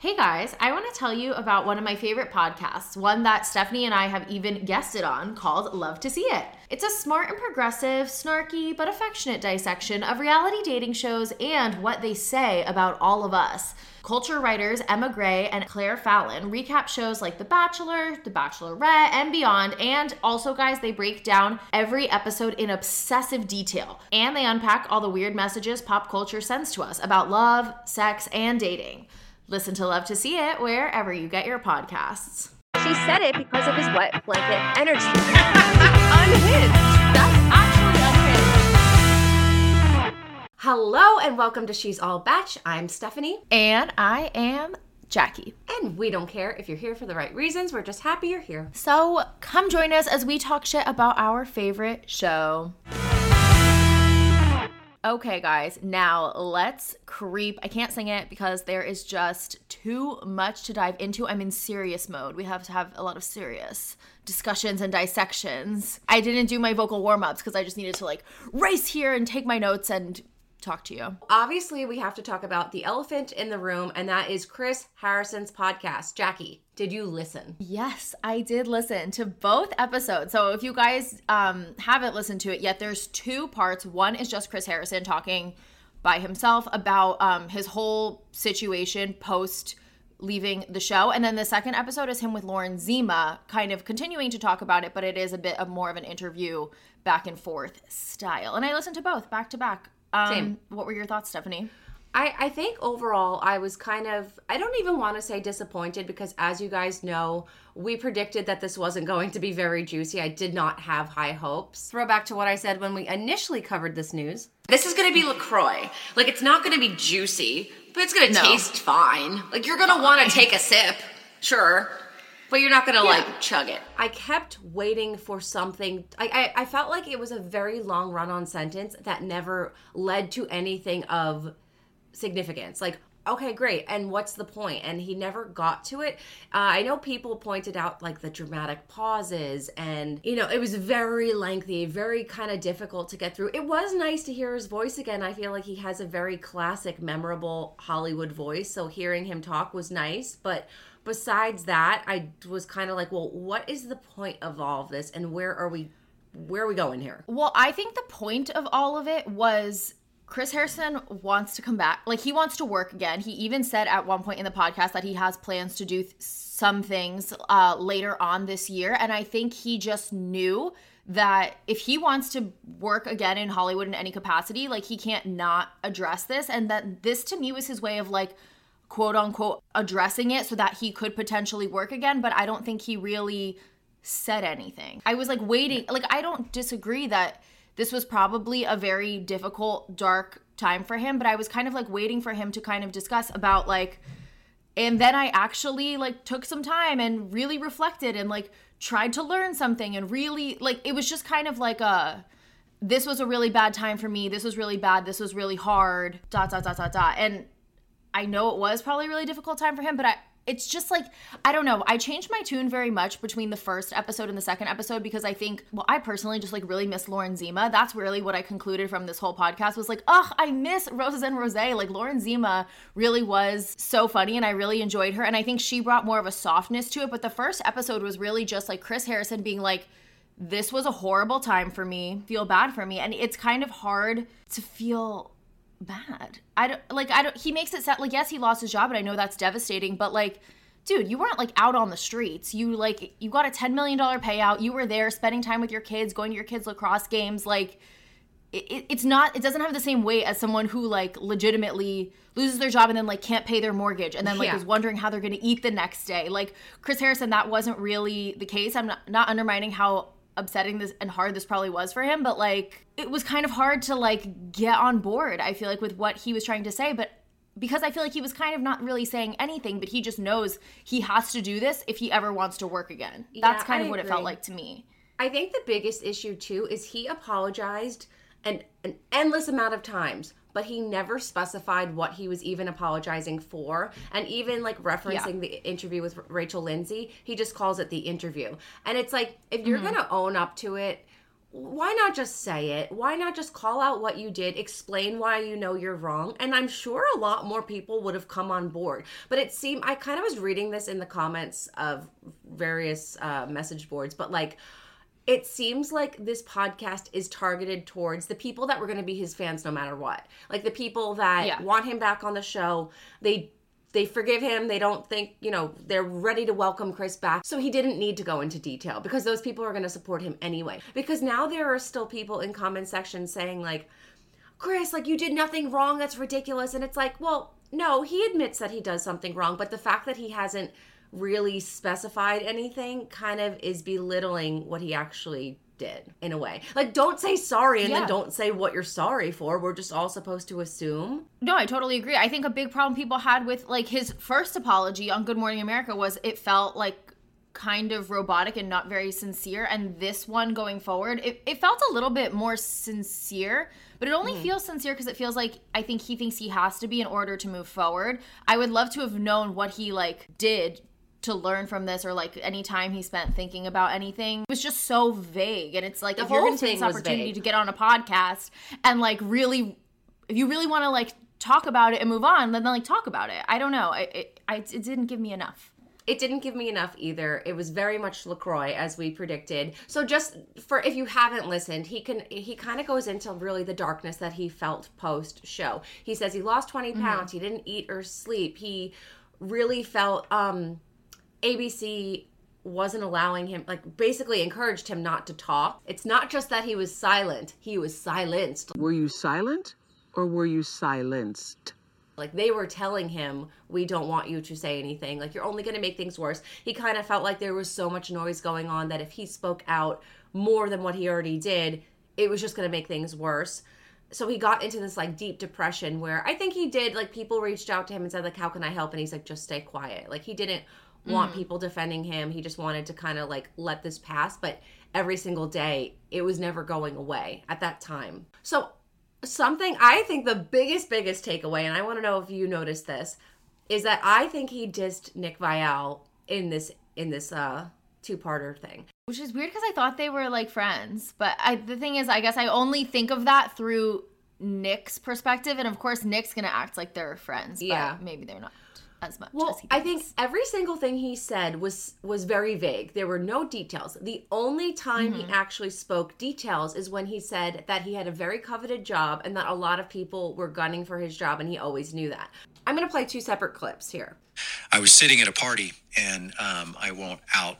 Hey guys, I want to tell you about one of my favorite podcasts, one that Stefanie and I have even guested on called Love to See It. It's a smart and progressive, snarky but affectionate dissection of reality dating shows and what they say about all of us. Culture writers Emma Gray and Claire Fallon recap shows like The Bachelor, The Bachelorette, and beyond. And also, guys, they break down every episode in obsessive detail. And they unpack all the weird messages pop culture sends to us about love, sex, and dating. Listen to Love to See It wherever you get your podcasts. She said it because of his wet blanket energy. Unhinged. That's actually unhinged. Hello and welcome to She's All Bach. I'm Stefanie. And I am Jackie. And we don't care if you're here for the right reasons. We're just happy you're here. So come join us as we talk shit about our favorite show. Okay, guys, now let's creep. I can't sing it because there is just too much to dive into. I'm in serious mode. We have to have a lot of serious discussions and dissections. I didn't do my vocal warm ups because I just needed to like race here and take my notes and talk to you. Obviously, we have to talk about the elephant in the room, and that is Chris Harrison's podcast. Jackie, did you listen? Yes, I did listen to both episodes. So if you guys um, haven't listened to it yet, there's two parts. One is just Chris Harrison talking by himself about um, his whole situation post leaving the show. And then the second episode is him with Lauren Zima, kind of continuing to talk about it, but it is a bit of more of an interview back and forth style. And I listened to both back to back. Um, Same. What were your thoughts, Stefanie? I, I think overall I was kind of I don't even want to say disappointed because as you guys know we predicted that this wasn't going to be very juicy. I did not have high hopes. Throw back to what I said when we initially covered this news. This is going to be LaCroix. Like it's not going to be juicy, but it's going to No. taste fine. Like you're going to want to take a sip. Sure. But you're not gonna like chug it. I kept waiting for something. I, I I felt like it was a very long run on sentence that never led to anything of significance. Like, okay, great, and what's the point? And he never got to it. Uh, I know people pointed out like the dramatic pauses, and you know, it was very lengthy, very kind of difficult to get through. It was nice to hear his voice again. I feel like he has a very classic, memorable Hollywood voice, so hearing him talk was nice, but. Besides that, I was kind of like, well, what is the point of all of this, and where are we, where are we going here? Well, I think the point of all of it was Chris Harrison wants to come back. Like he wants to work again. He even said at one point in the podcast that he has plans to do th- some things uh, later on this year, and I think he just knew that if he wants to work again in Hollywood in any capacity, like he can't not address this, and that this to me was his way of like quote unquote addressing it so that he could potentially work again. But I don't think he really said anything. I was like waiting, like, I don't disagree that this was probably a very difficult, dark time for him, but I was kind of like waiting for him to kind of discuss about like, and then I actually like took some time and really reflected and like tried to learn something and really like it was just kind of like a this was a really bad time for me. This was really bad. This was really hard. Dot dot dot dot dot. And I know it was probably a really difficult time for him, but I it's just like I don't know. I changed my tune very much between the first episode and the second episode because I think well, I personally just like really miss Lauren Zima. That's really what I concluded from this whole podcast was like, oh, I miss Roses and Rose. Like Lauren Zima really was so funny and I really enjoyed her. And I think she brought more of a softness to it. But the first episode was really just like Chris Harrison being like, this was a horrible time for me. Feel bad for me. And it's kind of hard to feel bad. I don't like I don't he makes it sound like yes, he lost his job and I know that's devastating, but like dude, you weren't like out on the streets. You like you got a 10 million dollar payout. You were there spending time with your kids, going to your kids lacrosse games like it- it's not it doesn't have the same weight as someone who like legitimately loses their job and then like can't pay their mortgage and then like Yeah. is wondering how they're going to eat the next day like chris harrison that wasn't really the case i'm not, not undermining how upsetting this and hard this probably was for him but like it was kind of hard to like get on board i feel like with what he was trying to say but because i feel like he was kind of not really saying anything but he just knows he has to do this if he ever wants to work again. That's kind I of what it felt like to me. I think the biggest issue too is he apologized an, an endless amount of times, but he never specified what he was even apologizing for. And even like referencing the interview with Rachel Lindsay, he just calls it the interview. And it's like, if you're going to own up to it, why not just say it? Why not just call out what you did, explain why you know you're wrong? And I'm sure a lot more people would have come on board. But it seemed, I kind of was reading this in the comments of various uh, message boards, but like, it seems like this podcast is targeted towards the people that were going to be his fans no matter what. Like the people that Yeah. want him back on the show. They they forgive him. They don't think, you know, they're ready to welcome Chris back. So he didn't need to go into detail because those people are going to support him anyway. Because now there are still people in comment sections saying like Chris, like you did nothing wrong. That's ridiculous. And it's like, well, no, he admits that he does something wrong, but the fact that he hasn't really specified anything kind of is belittling what he actually did in a way. Like, don't say sorry and Yeah. then don't say what you're sorry for. We're just all supposed to assume. No, I totally agree. I think a big problem people had with like his first apology on Good Morning America was it felt like kind of robotic and not very sincere. And this one going forward, it, it felt a little bit more sincere, but it only mm. feels sincere because it feels like I think he thinks he has to be in order to move forward. I would love to have known what he like did to learn from this or like any time he spent thinking about anything it was just so vague and it's like The if you're gonna take this opportunity vague. to get on a podcast and like really if you really want to like talk about it and move on then like talk about it i don't know it, it, I, it didn't give me enough It didn't give me enough either. It was very much LaCroix as we predicted. So just for if you haven't listened, he can he kind of goes into really the darkness that he felt post show. He says he lost 20 pounds, he didn't eat or sleep. He really felt um ABC wasn't allowing him like basically encouraged him not to talk. It's not just that he was silent, he was silenced. Were you silent or were you silenced? Like they were telling him, we don't want you to say anything. Like you're only going to make things worse. He kind of felt like there was so much noise going on that if he spoke out more than what he already did, it was just going to make things worse. So he got into this like deep depression where I think he did like people reached out to him and said like how can I help and he's like just stay quiet. Like he didn't want people defending him. He just wanted to kind of like let this pass, but every single day it was never going away at that time. So something I think the biggest, biggest takeaway, and I want to know if you noticed this, is that I think he dissed Nick Viall in this in this uh two-parter thing. which is weird because i thought they were like friends but I, the thing is i guess i only think of that through nick's perspective and of course nick's gonna act like they're friends Yeah. but maybe they're not as much Well, as he I think every single thing he said was was very vague. There were no details. The only time he actually spoke details is when he said that he had a very coveted job and that a lot of people were gunning for his job and he always knew that. I'm going to play two separate clips here. I was sitting at a party, and um, I won't out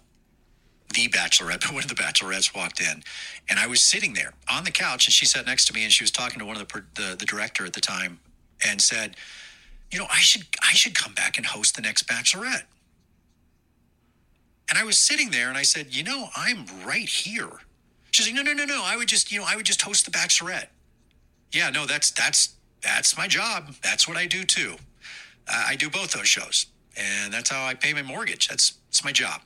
the bachelorette, but one of the bachelorettes walked in, and I was sitting there on the couch, and she sat next to me, and she was talking to one of the the, the director at the time, and said, "You know, I should I should come back and host the next bachelorette." And I was sitting there, and I said, "You know, I'm right here." She's like, "No, no, no, no. I would just, you know, I would just host the bachelorette." Yeah, no, that's that's that's my job. That's what I do too. Uh, I do both those shows, and that's how I pay my mortgage. That's it's my job.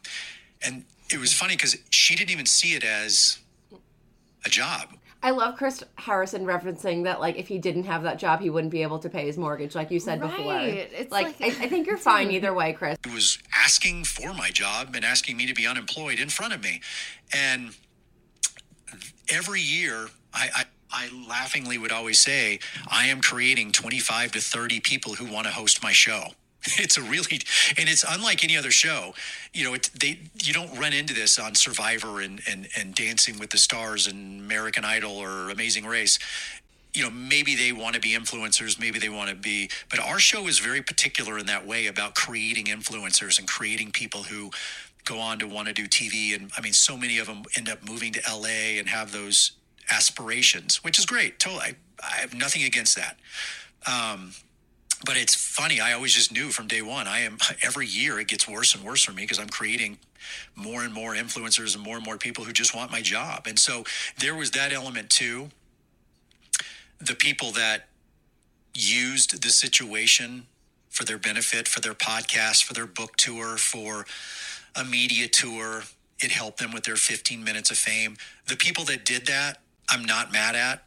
And it was funny because she didn't even see it as a job. I love Chris Harrison referencing that, like, if he didn't have that job, he wouldn't be able to pay his mortgage, like you said before. Right. It's like, like- I, I think you're fine either way, Chris. He was asking for my job and asking me to be unemployed in front of me, and every year I. I I laughingly would always say, I am creating 25 to 30 people who want to host my show. It's a really, and it's unlike any other show. You know, it, they you don't run into this on Survivor and, and and Dancing with the Stars and American Idol or Amazing Race. You know, maybe they want to be influencers, maybe they want to be, but our show is very particular in that way about creating influencers and creating people who go on to want to do TV. And I mean, so many of them end up moving to LA and have those aspirations, which is great. Totally, I, I have nothing against that. Um, but it's funny. I always just knew from day one. I am every year it gets worse and worse for me because I'm creating more and more influencers and more and more people who just want my job. And so there was that element too. The people that used the situation for their benefit, for their podcast, for their book tour, for a media tour, it helped them with their 15 minutes of fame. The people that did that, I'm not mad at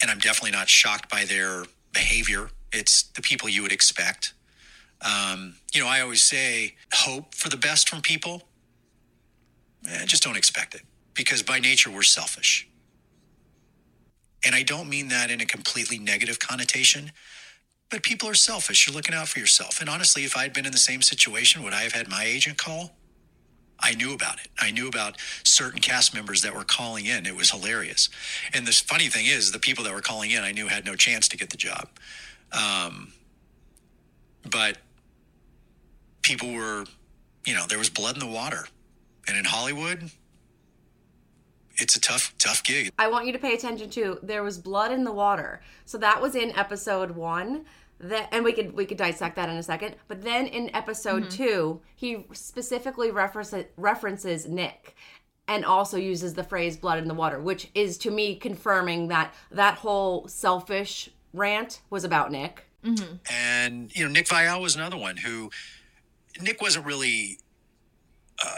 and I'm definitely not shocked by their behavior. It's the people you would expect. Um, you know, I always say hope for the best from people. Eh, just don't expect it. because by nature we're selfish. And I don't mean that in a completely negative connotation, but people are selfish. You're looking out for yourself. And honestly, if I'd been in the same situation, would I have had my agent call? I knew about it. I knew about certain cast members that were calling in. It was hilarious. And the funny thing is, the people that were calling in, I knew had no chance to get the job. Um, but people were, you know, there was blood in the water. And in Hollywood, it's a tough, tough gig. I want you to pay attention to there was blood in the water. So that was in episode one. That and we could we could dissect that in a second. But then in episode two, he specifically references references Nick and also uses the phrase blood in the water, which is to me confirming that that whole selfish rant was about Nick. And you know, Nick Viall was another one who Nick wasn't really uh,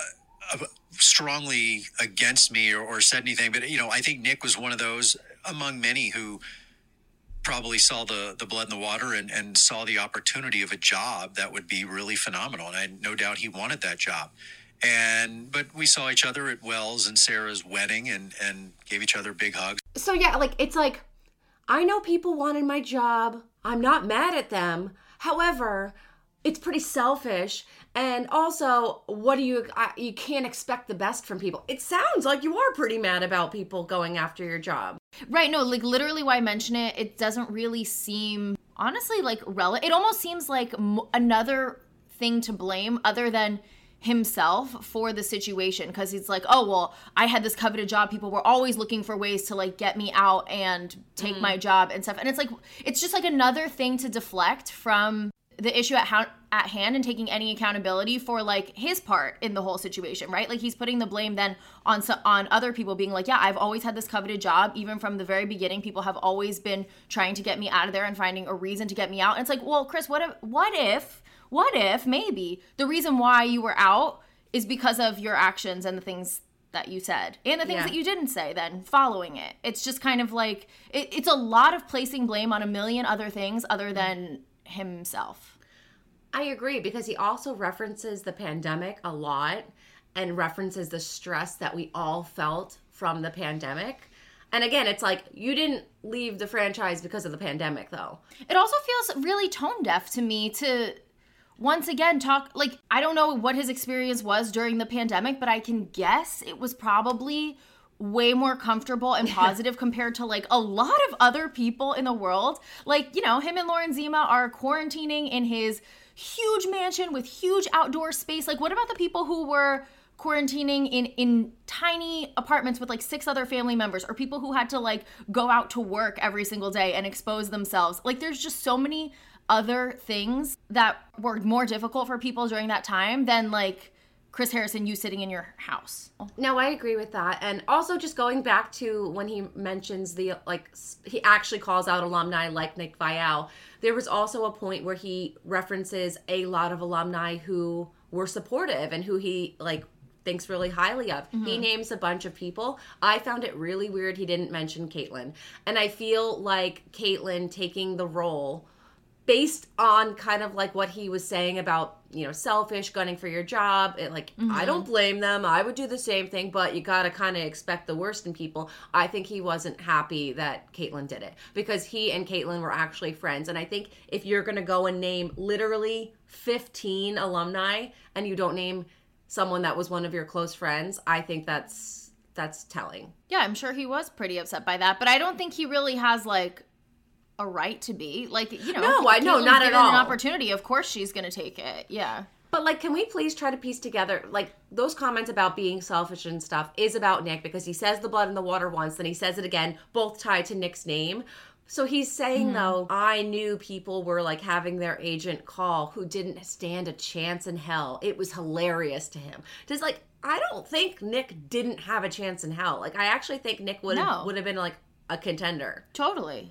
uh, strongly against me or, or said anything, but you know, I think Nick was one of those among many who probably saw the the blood in the water and, and saw the opportunity of a job that would be really phenomenal. And I had no doubt he wanted that job. And but we saw each other at Wells and Sarah's wedding and and gave each other big hugs. So yeah, like it's like I know people wanted my job. I'm not mad at them. However, it's pretty selfish and also what do you I, you can't expect the best from people. It sounds like you are pretty mad about people going after your job. Right, no, like literally why I mention it, it doesn't really seem honestly like relevant. It almost seems like m- another thing to blame other than himself for the situation because he's like, "Oh, well, I had this coveted job. People were always looking for ways to like get me out and take my mm. job and stuff." And it's like it's just like another thing to deflect from the issue at, ha- at hand and taking any accountability for like his part in the whole situation, right? Like he's putting the blame then on so- on other people being like, "Yeah, I've always had this coveted job even from the very beginning. People have always been trying to get me out of there and finding a reason to get me out." And it's like, "Well, Chris, what if what if what if maybe the reason why you were out is because of your actions and the things that you said and the things Yeah. that you didn't say then following it it's just kind of like it, it's a lot of placing blame on a million other things other than himself I agree because he also references the pandemic a lot and references the stress that we all felt from the pandemic. And again, it's like you didn't leave the franchise because of the pandemic though. it also feels really tone deaf to me to once again talk like i don't know what his experience was during the pandemic but i can guess it was probably way more comfortable and positive compared to like a lot of other people in the world. Like you know him and lauren zima are quarantining in his huge mansion with huge outdoor space. Like what about the people who were quarantining in in tiny apartments with like six other family members or people who had to like go out to work every single day and expose themselves? Like there's just so many other things that were more difficult for people during that time than like Chris Harrison you sitting in your house. No, I agree with that. And also just going back to when he mentions the like he actually calls out alumni like Nick Viall. There was also a point where he references a lot of alumni who were supportive and who he like thinks really highly of. He mm-hmm. names a bunch of people. I found it really weird he didn't mention Kaitlyn. And I feel like Kaitlyn taking the role based on kind of like what he was saying about you know selfish gunning for your job it, like i don't mm-hmm. blame them. I would do the same thing but you gotta kind of expect the worst in people. I think he wasn't happy that kaitlyn did it because he and kaitlyn were actually friends. And i think if you're gonna go and name literally 15 alumni and you don't name someone that was one of your close friends i think that's that's telling. Yeah, I'm sure he was pretty upset by that, but I don't think he really has like a right to be. Like, you know, No, I- no, Kaitlyn's not at all. An opportunity, of course she's going to take it. Yeah. But like, can we please try to piece together like those comments about being selfish and stuff is about Nick because he says the blood in the water once, then he says it again, both tied to Nick's name. So he's saying hmm. though, I knew people were like having their agent call who didn't stand a chance in hell. It was hilarious to him. Just like I don't think Nick didn't have a chance in hell. Like I actually think Nick would No. would have been like a contender. Totally.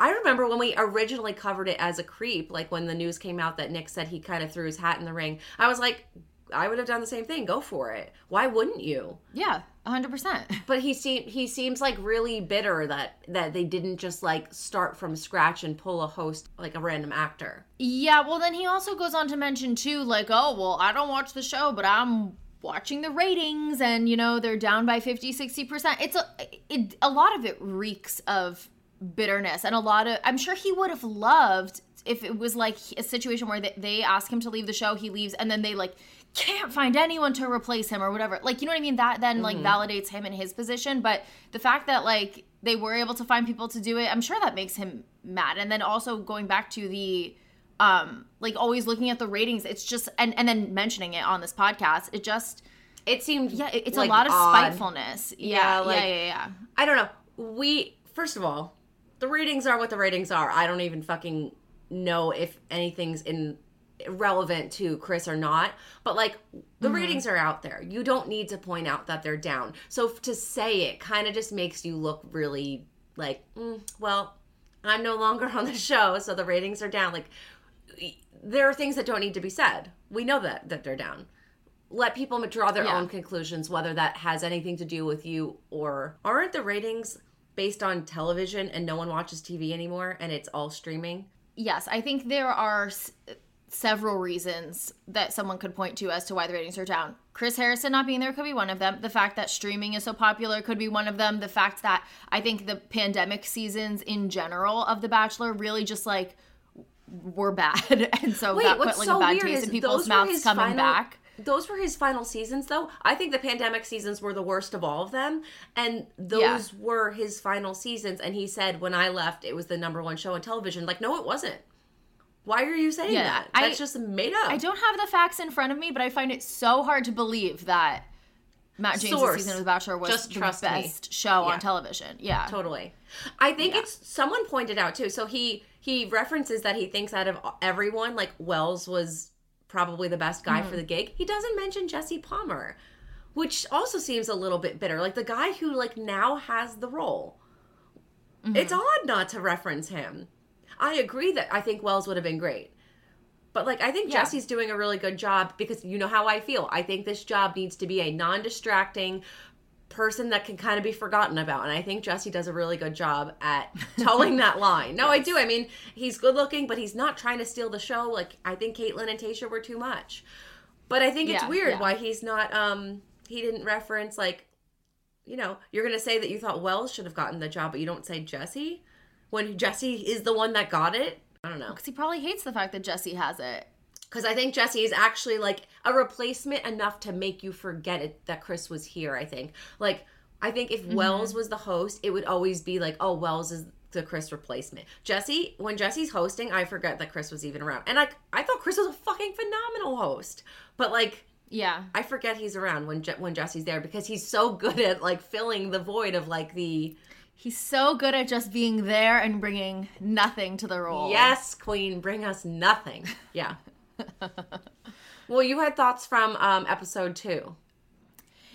I remember when we originally covered it as a creep, like when the news came out that Nick said he kind of threw his hat in the ring. I was like, I would have done the same thing. Go for it. Why wouldn't you? Yeah, 100%. But he seem he seems like really bitter that that they didn't just like start from scratch and pull a host like a random actor. Yeah, well, then he also goes on to mention too, like, oh, well, I don't watch the show, but I'm watching the ratings and you know they're down by 50 60% it's a it, a lot of it reeks of bitterness. And a lot of i'm sure he would have loved if it was like a situation where they, they ask him to leave the show he leaves and then they like can't find anyone to replace him or whatever. Like you know what i mean? That then like validates him in his position. But the fact that like they were able to find people to do it i'm sure that makes him mad. And then also going back to the um like always looking at the ratings it's just and and then mentioning it on this podcast it just It seemed yeah it- it's like, a lot of odd. spitefulness. Yeah Yeah, yeah like- yeah yeah, yeah. I don't know. We first of all, the ratings are what the ratings are. I don't even fucking know if anything's in relevant to Chris or not. But like the Mm-hmm. ratings are out there. You don't need to point out that they're down. So to say it kind of just makes you look really like, mm, well, I'm no longer on the show, so the ratings are down. Like there are things that don't need to be said. We know that that they're down. Let people draw their Yeah. own conclusions whether that has anything to do with you or aren't the ratings based on television and no one watches TV anymore and it's all streaming? yes i think there are s- several reasons that someone could point to as to why the ratings are down. Chris harrison not being there could be one of them. The fact that streaming is so popular could be one of them. The fact that i think the pandemic seasons in general of the bachelor really just like were bad. And so Wait, that put like so a bad taste in people's mouths coming final, back Those were his final seasons, though. I think the pandemic seasons were the worst of all of them, and those Yeah. were his final seasons. And he said, "When I left, it was the number one show on television." Like, no, it wasn't. Why are you saying Yeah, that? I- That's just made up. I don't have the facts in front of me, but I find it so hard to believe that Matt James' Source. season of The Bachelor was Just the trust me. best show Yeah. on television. Yeah. totally i think Yeah. it's someone pointed out too so he he references that he thinks out of everyone like wells was probably the best guy Mm-hmm. for the gig he doesn't mention jesse palmer which also seems a little bit bitter like the guy who like now has the role Mm-hmm. it's odd not to reference him i agree that i think wells would have been great but like I think Yeah. Jesse's doing a really good job because you know how I feel. I think this job needs to be a non-distracting person that can kind of be forgotten about. And I think Jesse does a really good job at toeing that line. No, I do. I mean, he's good looking, but he's not trying to steal the show. Like I think Kaitlyn and Tayshia were too much. But I think it's weird yeah. why he's not um he didn't reference like you know, you're gonna say that you thought Wells should have gotten the job, but you don't say Jesse when Jesse is the one that got it. I don't know. Because he probably hates the fact that Jesse has it. Because I think Jesse is actually like a replacement enough to make you forget it that Chris was here. I think. Like, I think if mm-hmm. Wells was the host, it would always be like, oh, Wells is the Chris replacement. Jesse, when Jesse's hosting, I forget that Chris was even around. And like, I thought Chris was a fucking phenomenal host. But like, Yeah. I forget he's around when Je- when Jesse's there because he's so good at like filling the void of like the He's so good at just being there and bringing nothing to the role. Yes, Queen, bring us nothing. Yeah. well, you had thoughts from um, episode two.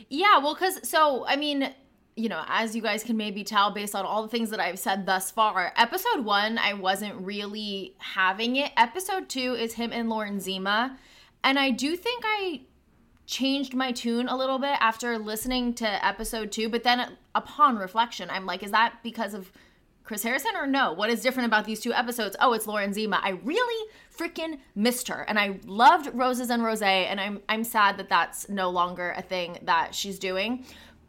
Yeah, well, because, so, I mean, you know, as you guys can maybe tell based on all the things that I've said thus far, episode one, I wasn't really having it. Episode two is him and Lauren Zima. And I do think I changed my tune a little bit after listening to episode two. But then upon reflection, I'm like, is that because of Chris Harrison or no? What is different about these two episodes? Oh, it's Lauren Zima. I really freaking missed her, and I loved Roses and Rose, and I'm I'm sad that that's no longer a thing that she's doing.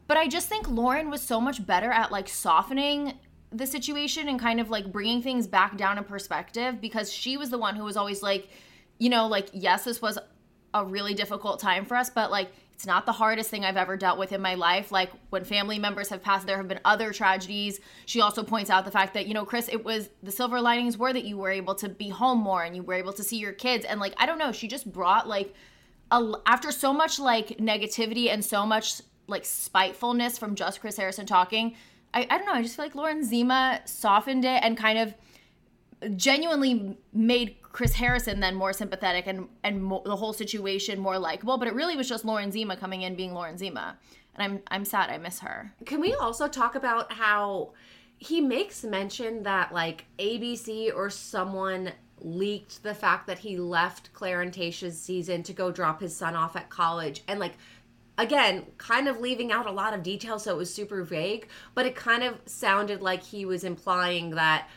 But I just think Lauren was so much better at like softening the situation and kind of like bringing things back down in perspective because she was the one who was always like, you know, like yes, this was a really difficult time for us, but like it's not the hardest thing I've ever dealt with in my life. Like when family members have passed, there have been other tragedies. She also points out the fact that, you know, Chris, it was the silver linings were that you were able to be home more and you were able to see your kids. And like, I don't know, she just brought like, a, after so much like negativity and so much like spitefulness from just Chris Harrison talking, I, I don't know, I just feel like Lauren Zima softened it and kind of genuinely made Chris Harrison then more sympathetic and and mo- the whole situation more likable. But it really was just Lauren Zima coming in being Lauren Zima, and I'm I'm sad I miss her. Can we also talk about how he makes mention that like ABC or someone leaked the fact that he left Clare and Tayshia's season to go drop his son off at college and like again kind of leaving out a lot of details so it was super vague but it kind of sounded like he was implying that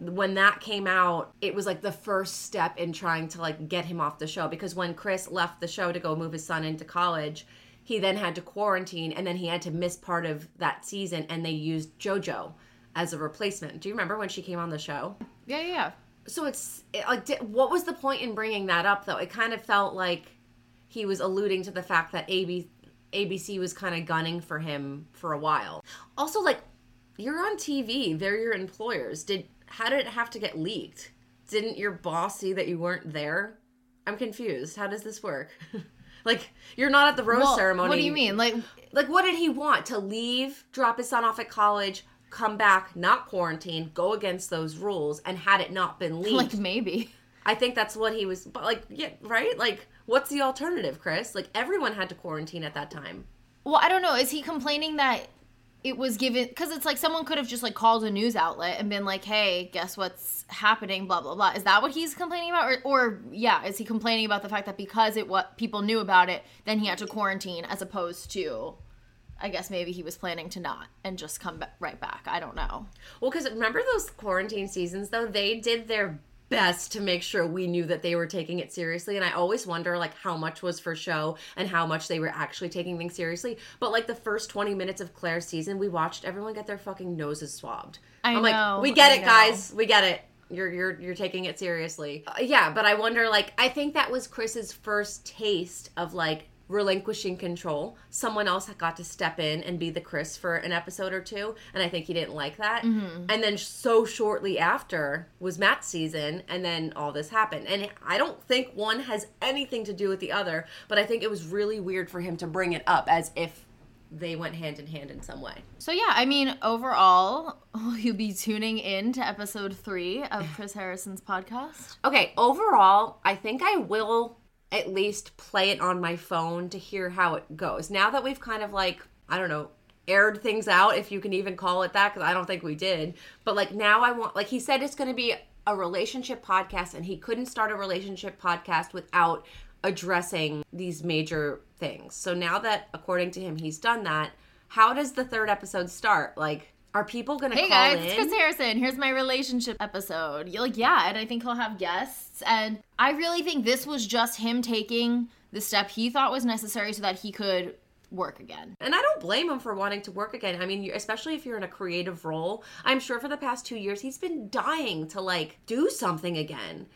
when that came out it was like the first step in trying to like get him off the show because when Chris left the show to go move his son into college he then had to quarantine and then he had to miss part of that season and they used JoJo as a replacement. Do you remember when she came on the show? Yeah, yeah. So it's it, like, di- what was the point in bringing that up though? It kind of felt like he was alluding to the fact that AB, ABC was kind of gunning for him for a while. Also, like, you're on TV; they're your employers. Did how did it have to get leaked? Didn't your boss see that you weren't there? I'm confused. How does this work? like, you're not at the rose Well, ceremony. What do you mean? Like, Like, what did he want? To leave, drop his son off at college, come back, not quarantine, go against those rules, and had it not been leaked? like maybe. I think that's what he was. But like, yeah, right? Like, what's the alternative, Chris? Like, everyone had to quarantine at that time. Well, I don't know. Is he complaining that it was given because it's like someone could have just like called a news outlet and been like, "Hey, guess what's happening?" Blah blah blah. Is that what he's complaining about, or, or yeah, is he complaining about the fact that because it what people knew about it, then he had to quarantine as opposed to, I guess maybe he was planning to not and just come ba- right back. I don't know. Well, because remember those quarantine seasons though? They did their best to make sure we knew that they were taking it seriously. And I always wonder like how much was for show and how much they were actually taking things seriously. But like the first 20 minutes of Clare's season, we watched everyone get their fucking noses swabbed. I am like, we get I it, know. guys. We get it. You're you're you're taking it seriously. Uh, yeah, but I wonder like I think that was Chris's first taste of like relinquishing control. Someone else got to step in and be the Chris for an episode or two, and I think he didn't like that. Mm-hmm. And then so shortly after was Matt's season, and then all this happened. And I don't think one has anything to do with the other, but I think it was really weird for him to bring it up as if they went hand in hand in some way. So yeah, I mean, overall, will you be tuning in to episode three of Chris Harrison's podcast? Okay, overall, I think I will at least play it on my phone to hear how it goes. Now that we've kind of like, I don't know, aired things out, if you can even call it that, because I don't think we did. But like now I want, like he said, it's going to be a relationship podcast, and he couldn't start a relationship podcast without addressing these major things. So now that, according to him, he's done that, how does the third episode start? Like, are people going to Hey call guys, in? it's Chris Harrison. Here's my relationship episode. You're like, yeah, and I think he'll have guests. And I really think this was just him taking the step he thought was necessary so that he could work again. And I don't blame him for wanting to work again. I mean, especially if you're in a creative role. I'm sure for the past two years, he's been dying to like do something again.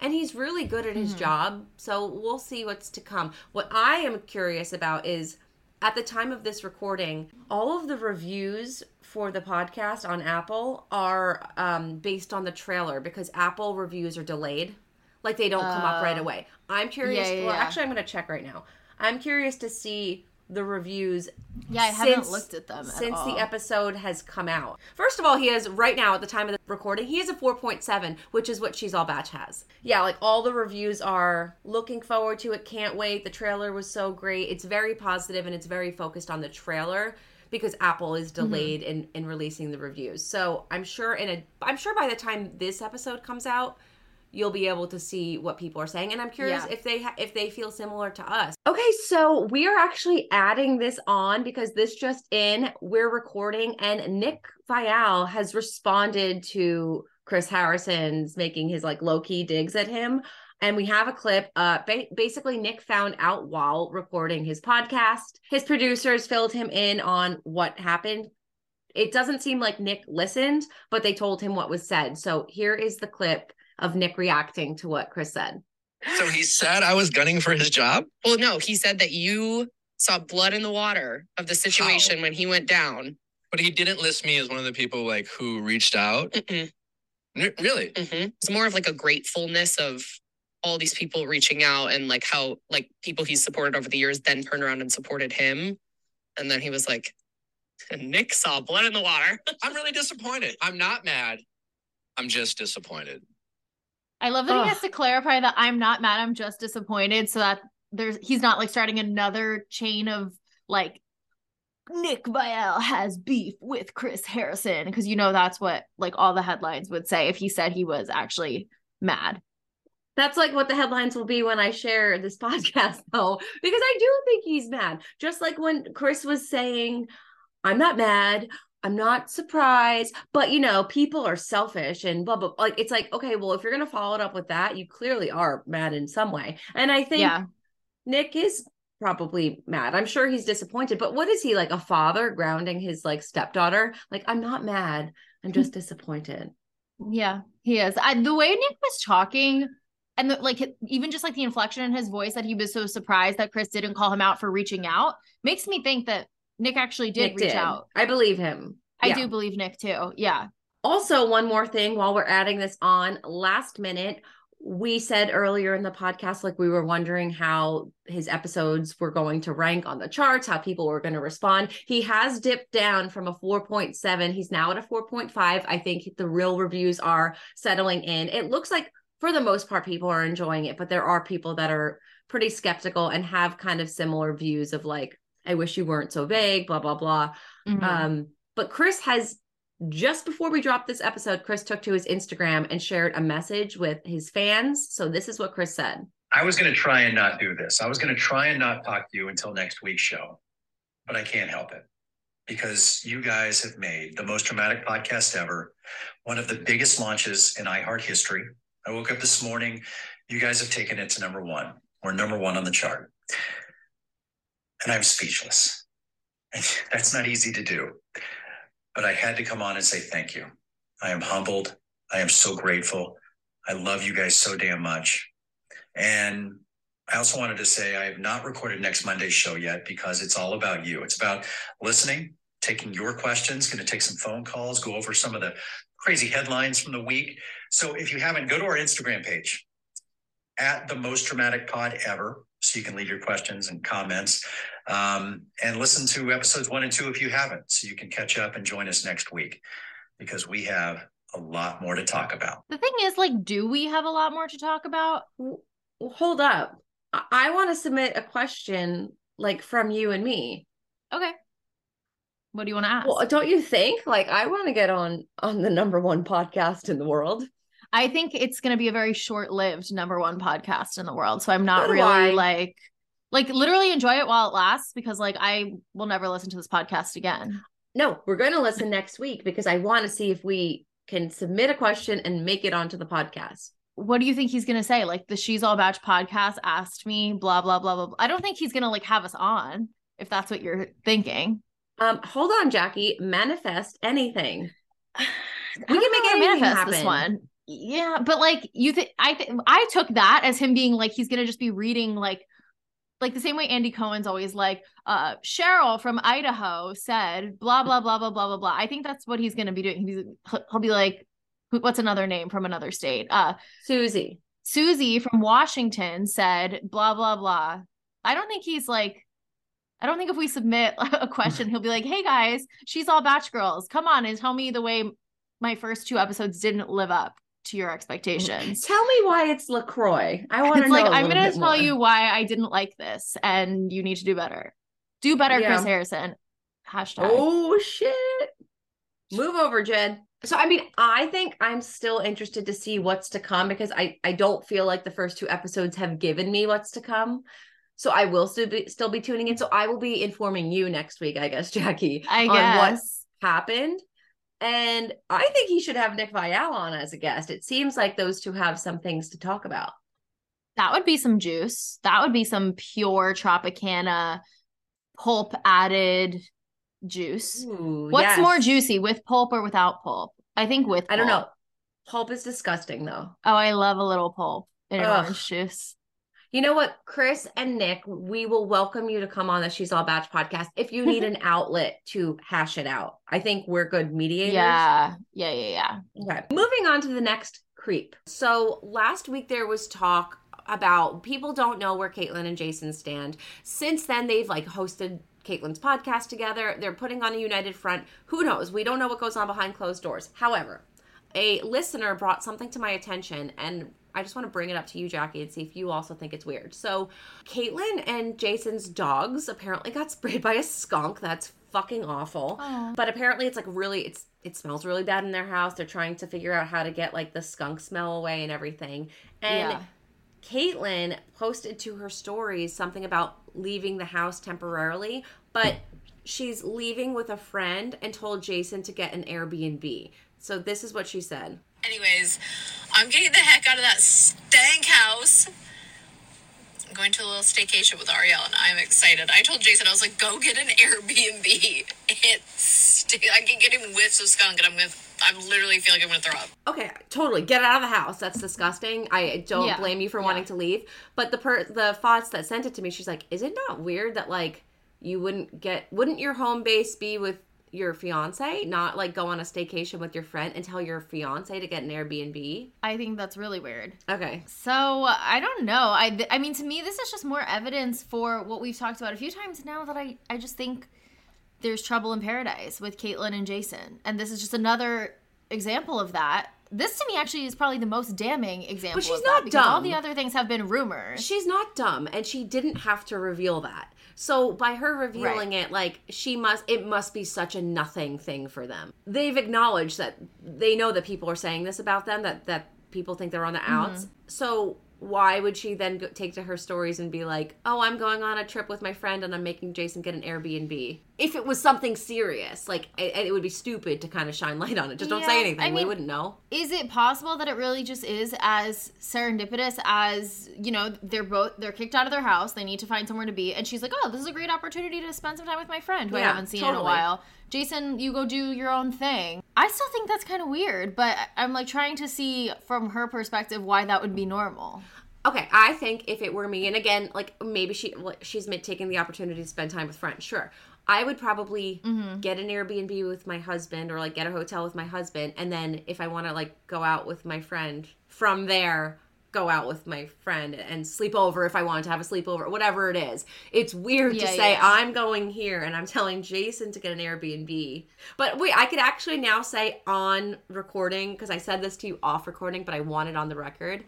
And he's really good at his mm-hmm. job. So we'll see what's to come. What I am curious about is at the time of this recording, all of the reviews for the podcast on Apple are um, based on the trailer because Apple reviews are delayed. Like they don't come up right away. I'm curious. Yeah, yeah, well, yeah. actually, I'm going to check right now. I'm curious to see the reviews. Yeah, I haven't since- looked at them at since all. the episode has come out. First of all, he has right now at the time of the recording, he has a 4.7, which is what She's All Bach has. Yeah, like all the reviews are looking forward to it, can't wait. The trailer was so great. It's very positive and it's very focused on the trailer because Apple is Mm-hmm. delayed in in releasing the reviews. So, I'm sure in a I'm sure by the time this episode comes out, you'll be able to see what people are saying and i'm curious Yeah. if they ha- if they feel similar to us okay so we are actually adding this on because this just in we're recording and nick viall has responded to chris harrison's making his like low-key digs at him and we have a clip uh ba- basically nick found out while recording his podcast his producers filled him in on what happened it doesn't seem like Nick listened, but they told him what was said. So here is the clip of Nick reacting to what Chris said. So he said I was gunning for his job? Well, no, he said that you saw blood in the water of the situation when he went down. But he didn't list me as one of the people like who reached out. Mm-mm, Re- Really? mm-hmm. It's more of like a gratefulness of all these people reaching out and like how like people he's supported over the years then turned around and supported him. And then he was like, Nick saw blood in the water. I'm really disappointed. I'm not mad. I'm just disappointed. I love that he has to clarify that I'm not mad, I'm just disappointed so that there's he's not like starting another chain of like Nick Viall has beef with Chris Harrison because you know that's what like all the headlines would say if he said he was actually mad. That's like what the headlines will be when I share this podcast, though, because I do think he's mad. Just like when Chris was saying, I'm not mad. I'm not surprised, but you know, people are selfish and blah blah. Like it's like, okay, well, if you're gonna follow it up with that, you clearly are mad in some way. And I think Yeah. Nick is probably mad. I'm sure he's disappointed. But what is he like a father grounding his like stepdaughter? Like, I'm not mad. I'm hmm. just disappointed. Yeah, he is. I, the way Nick was talking, and the, like even just like the inflection in his voice that he was so surprised that Chris didn't call him out for reaching out makes me think that Nick actually did Nick reach did. out. I believe him. I Yeah. do believe Nick too. Yeah. Also, one more thing while we're adding this on, last minute, we said earlier in the podcast, like we were wondering how his episodes were going to rank on the charts, how people were going to respond. He has dipped down from a 4.7. He's now at a 4.5. I think the real reviews are settling in. It looks like, for the most part, people are enjoying it, but there are people that are pretty skeptical and have kind of similar views of like, I wish you weren't so vague, blah, blah, blah. Mhm. Um, but Chris has just before we dropped this episode, Chris took to his Instagram and shared a message with his fans. So this is what Chris said. I was going to try and not do this. I was going to try and not talk to you until next week's show, but I can't help it because you guys have made the most dramatic podcast ever, one of the biggest launches in iHeart history. I woke up this morning. You guys have taken it to number one or number one on the chart. And I'm speechless. That's not easy to do. But I had to come on and say thank you. I am humbled. I am so grateful. I love you guys so damn much. And I also wanted to say I have not recorded next Monday's show yet because it's all about you. It's about listening, taking your questions, going to take some phone calls, go over some of the crazy headlines from the week. So if you haven't, go to our Instagram page at the most dramatic pod ever. So you can leave your questions and comments um, and listen to episodes one and two if you haven't. So you can catch up and join us next week because we have a lot more to talk about. The thing is, like, do we have a lot more to talk about? Well, hold up. I, I want to submit a question like from you and me. Okay. What do you want to ask? Well, don't you think? Like I want to get on on the number one podcast in the world. I think it's going to be a very short-lived number one podcast in the world. So I'm not really I. like, like literally enjoy it while it lasts because like I will never listen to this podcast again. No, we're going to listen next week because I want to see if we can submit a question and make it onto the podcast. What do you think he's going to say? Like the She's All Bach podcast asked me, blah, blah, blah, blah. blah. I don't think he's going to like have us on if that's what you're thinking. Um, hold on, Jackie. Manifest anything. We can make know how to anything manifest happen. this one. Yeah, but like you think I th- I took that as him being like he's gonna just be reading like like the same way Andy Cohen's always like uh Cheryl from Idaho said blah blah blah blah blah blah blah. I think that's what he's gonna be doing. He's he'll- he'll be like what's another name from another state? Uh Susie. Susie from Washington said blah blah blah. I don't think he's like I don't think if we submit a question, he'll be like, "Hey guys, she's all bach girls. Come on and tell me the way my first two episodes didn't live up to your expectations." Tell me why it's LaCroix. I want to know. like I'm gonna bit tell more. you why I didn't like this, and you need to do better. Do better, Yeah. Chris Harrison. Hashtag. Oh shit. Move over, Jed. So I mean, I think I'm still interested to see what's to come because I I don't feel like the first two episodes have given me what's to come. So I will still be still be tuning in. So I will be informing you next week, I guess, Jackie, I on what happened. And I think he should have Nick Viall on as a guest. It seems like those two have some things to talk about. That would be some juice. That would be some pure Tropicana pulp added juice. Ooh, What's yes. more juicy, with pulp or without pulp? I think with. I don't know. pulp. Pulp is disgusting though. Oh, I love a little pulp in Ugh. orange juice. You know what, Chris and Nick, we will welcome you to come on the She's All Bach podcast if you need an outlet to hash it out. I think we're good mediators. Yeah, yeah, yeah, yeah. Okay. Moving on to the next creep. So last week there was talk about people don't know where Kaitlyn and Jason stand. Since then, they've like hosted Kaitlyn's podcast together. They're putting on a united front. Who knows? We don't know what goes on behind closed doors. However, a listener brought something to my attention and I just want to bring it up to you, Jackie, and see if you also think it's weird. So, Kaitlyn and Jason's dogs apparently got sprayed by a skunk. That's fucking awful. Aw. But apparently, it's like really, it's it smells really bad in their house. They're trying to figure out how to get like the skunk smell away and everything. And Yeah. Kaitlyn posted to her stories something about leaving the house temporarily, but she's leaving with a friend and told Jason to get an Airbnb. So this is what she said. Anyways, I'm getting the heck out of that stank house. I'm going to a little staycation with Ariel, and I'm excited. I told Jason, I was like, go get an Airbnb. It's, I can get getting whiffs of skunk, and I'm gonna, I'm literally feel like I'm gonna throw up. Okay, totally. Get out of the house. That's disgusting. I don't Yeah, blame you for yeah. wanting to leave. But the per the thoughts that sent it to me, she's like, "Is it not weird that like you wouldn't get wouldn't your home base be with your fiance, not like go on a staycation with your friend and tell your fiance to get an Airbnb?" I think that's really weird. Okay. So I don't know. I I mean, to me, this is just more evidence for what we've talked about a few times now. That I I just think there's trouble in paradise with Kaitlyn and Jason, and this is just another example of that. This to me actually is probably the most damning example. But she's of not because All the other things have been rumors. She's not dumb and she didn't have to reveal that. So by her revealing it, like she must it must be such a nothing thing for them. They've acknowledged that they know that people are saying this about them that that people think they're on the outs. Mm-hmm. So why would she then go, take to her stories and be like, "Oh, I'm going on a trip with my friend and I'm making Jason get an Airbnb"? If it was something serious, like it, it would be stupid to kind of shine light on it. Just don't say anything. I we mean- wouldn't know. is it possible that it really just is as serendipitous as you know they're both they're kicked out of their house they need to find somewhere to be and she's like oh this is a great opportunity to spend some time with my friend who i haven't seen in a while jason you go do your own thing. I still think that's kind of weird but i'm like trying to see from her perspective why that would be normal. Okay, I think if it were me, and again, like maybe she she's taking the opportunity to spend time with friends. Sure, I would probably mm-hmm. get an Airbnb with my husband, or like get a hotel with my husband, and then if I want to like go out with my friend from there, go out with my friend and sleep over if I wanted to have a sleepover, whatever it is. It's weird to say yeah. I'm going here and I'm telling Jason to get an Airbnb. But wait, I could actually now say on recording because I said this to you off recording, but I want it on the record.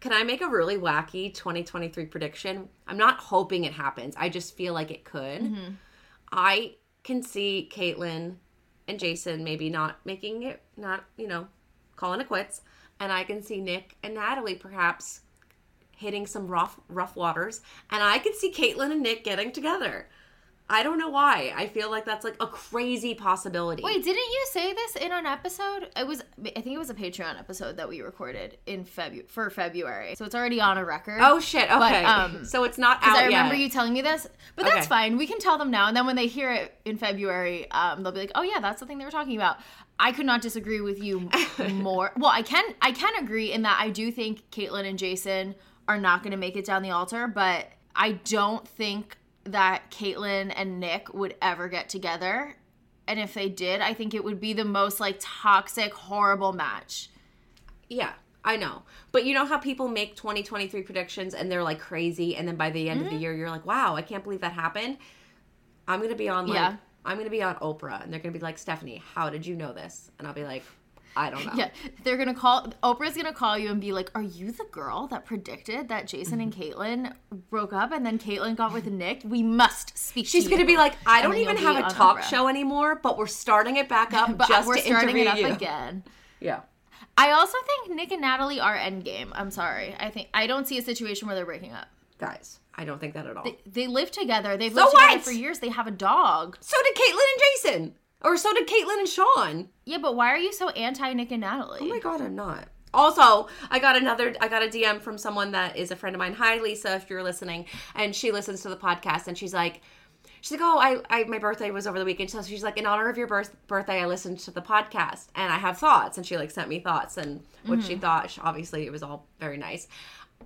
Can I make a really wacky 2023 prediction? I'm not hoping it happens. I just feel like it could. Mm-hmm. I can see Kaitlyn and Jason maybe not making it, not, you know, calling it quits. And I can see Nick and Natalie perhaps hitting some rough rough waters. And I can see Kaitlyn and Nick getting together. I don't know why. I feel like that's like a crazy possibility. wait didn't you say this in an episode it was i think it was a patreon episode that we recorded in february for february so it's already on a record Oh shit. But, Okay. um, so it's not out I remember yet. you telling me this, but that's Okay. fine. We can tell them now, and then when they hear it in February, um, they'll be like, "Oh yeah, that's the thing they were talking about." I could not disagree with you more. well, I can I can agree in that I do think Kaitlyn and Jason are not going to make it down the altar, but I don't think that Kaitlyn and Nick would ever get together. And if they did, I think it would be the most like toxic, horrible match. Yeah, I know. But you know how people make 2023 predictions and they're like crazy, and then by the end of the Mm-hmm. year, you're like, wow, I can't believe that happened. I'm going to be on like, Yeah. I'm going to be on Oprah, and they're going to be like, Stefanie, how did you know this? And I'll be like, I don't know. Yeah, they're gonna call. Oprah's gonna call you and be like, "Are you the girl that predicted that Jason and Mm-hmm. Kaitlyn broke up and then Kaitlyn got with Nick? We must speak." She's to to you." be like, I And don't even have a talk Oprah. show anymore, but we're starting it back up but just we're starting it up you. again. Yeah. I also think Nick and Natalie are endgame. I'm sorry. I think I don't see a situation where they're breaking up. Guys, I don't think that at all. They, they live together. They've So lived together for years. They have a dog. so did Kaitlyn and Jason. Or so did Kaitlyn and Shawn. Yeah, but why are you so anti Nick and Natalie? Oh my god, I'm not. Also, I got another I got a DM from someone that is a friend of mine. Hi Lisa, if you're listening. And she listens to the podcast and she's like She's like, oh, I, I, my birthday was over the weekend. So she's like, in honor of your birth, birthday, I listened to the podcast and I have thoughts. And she like sent me thoughts and what she mm-hmm. thought. She, obviously, it was all very nice.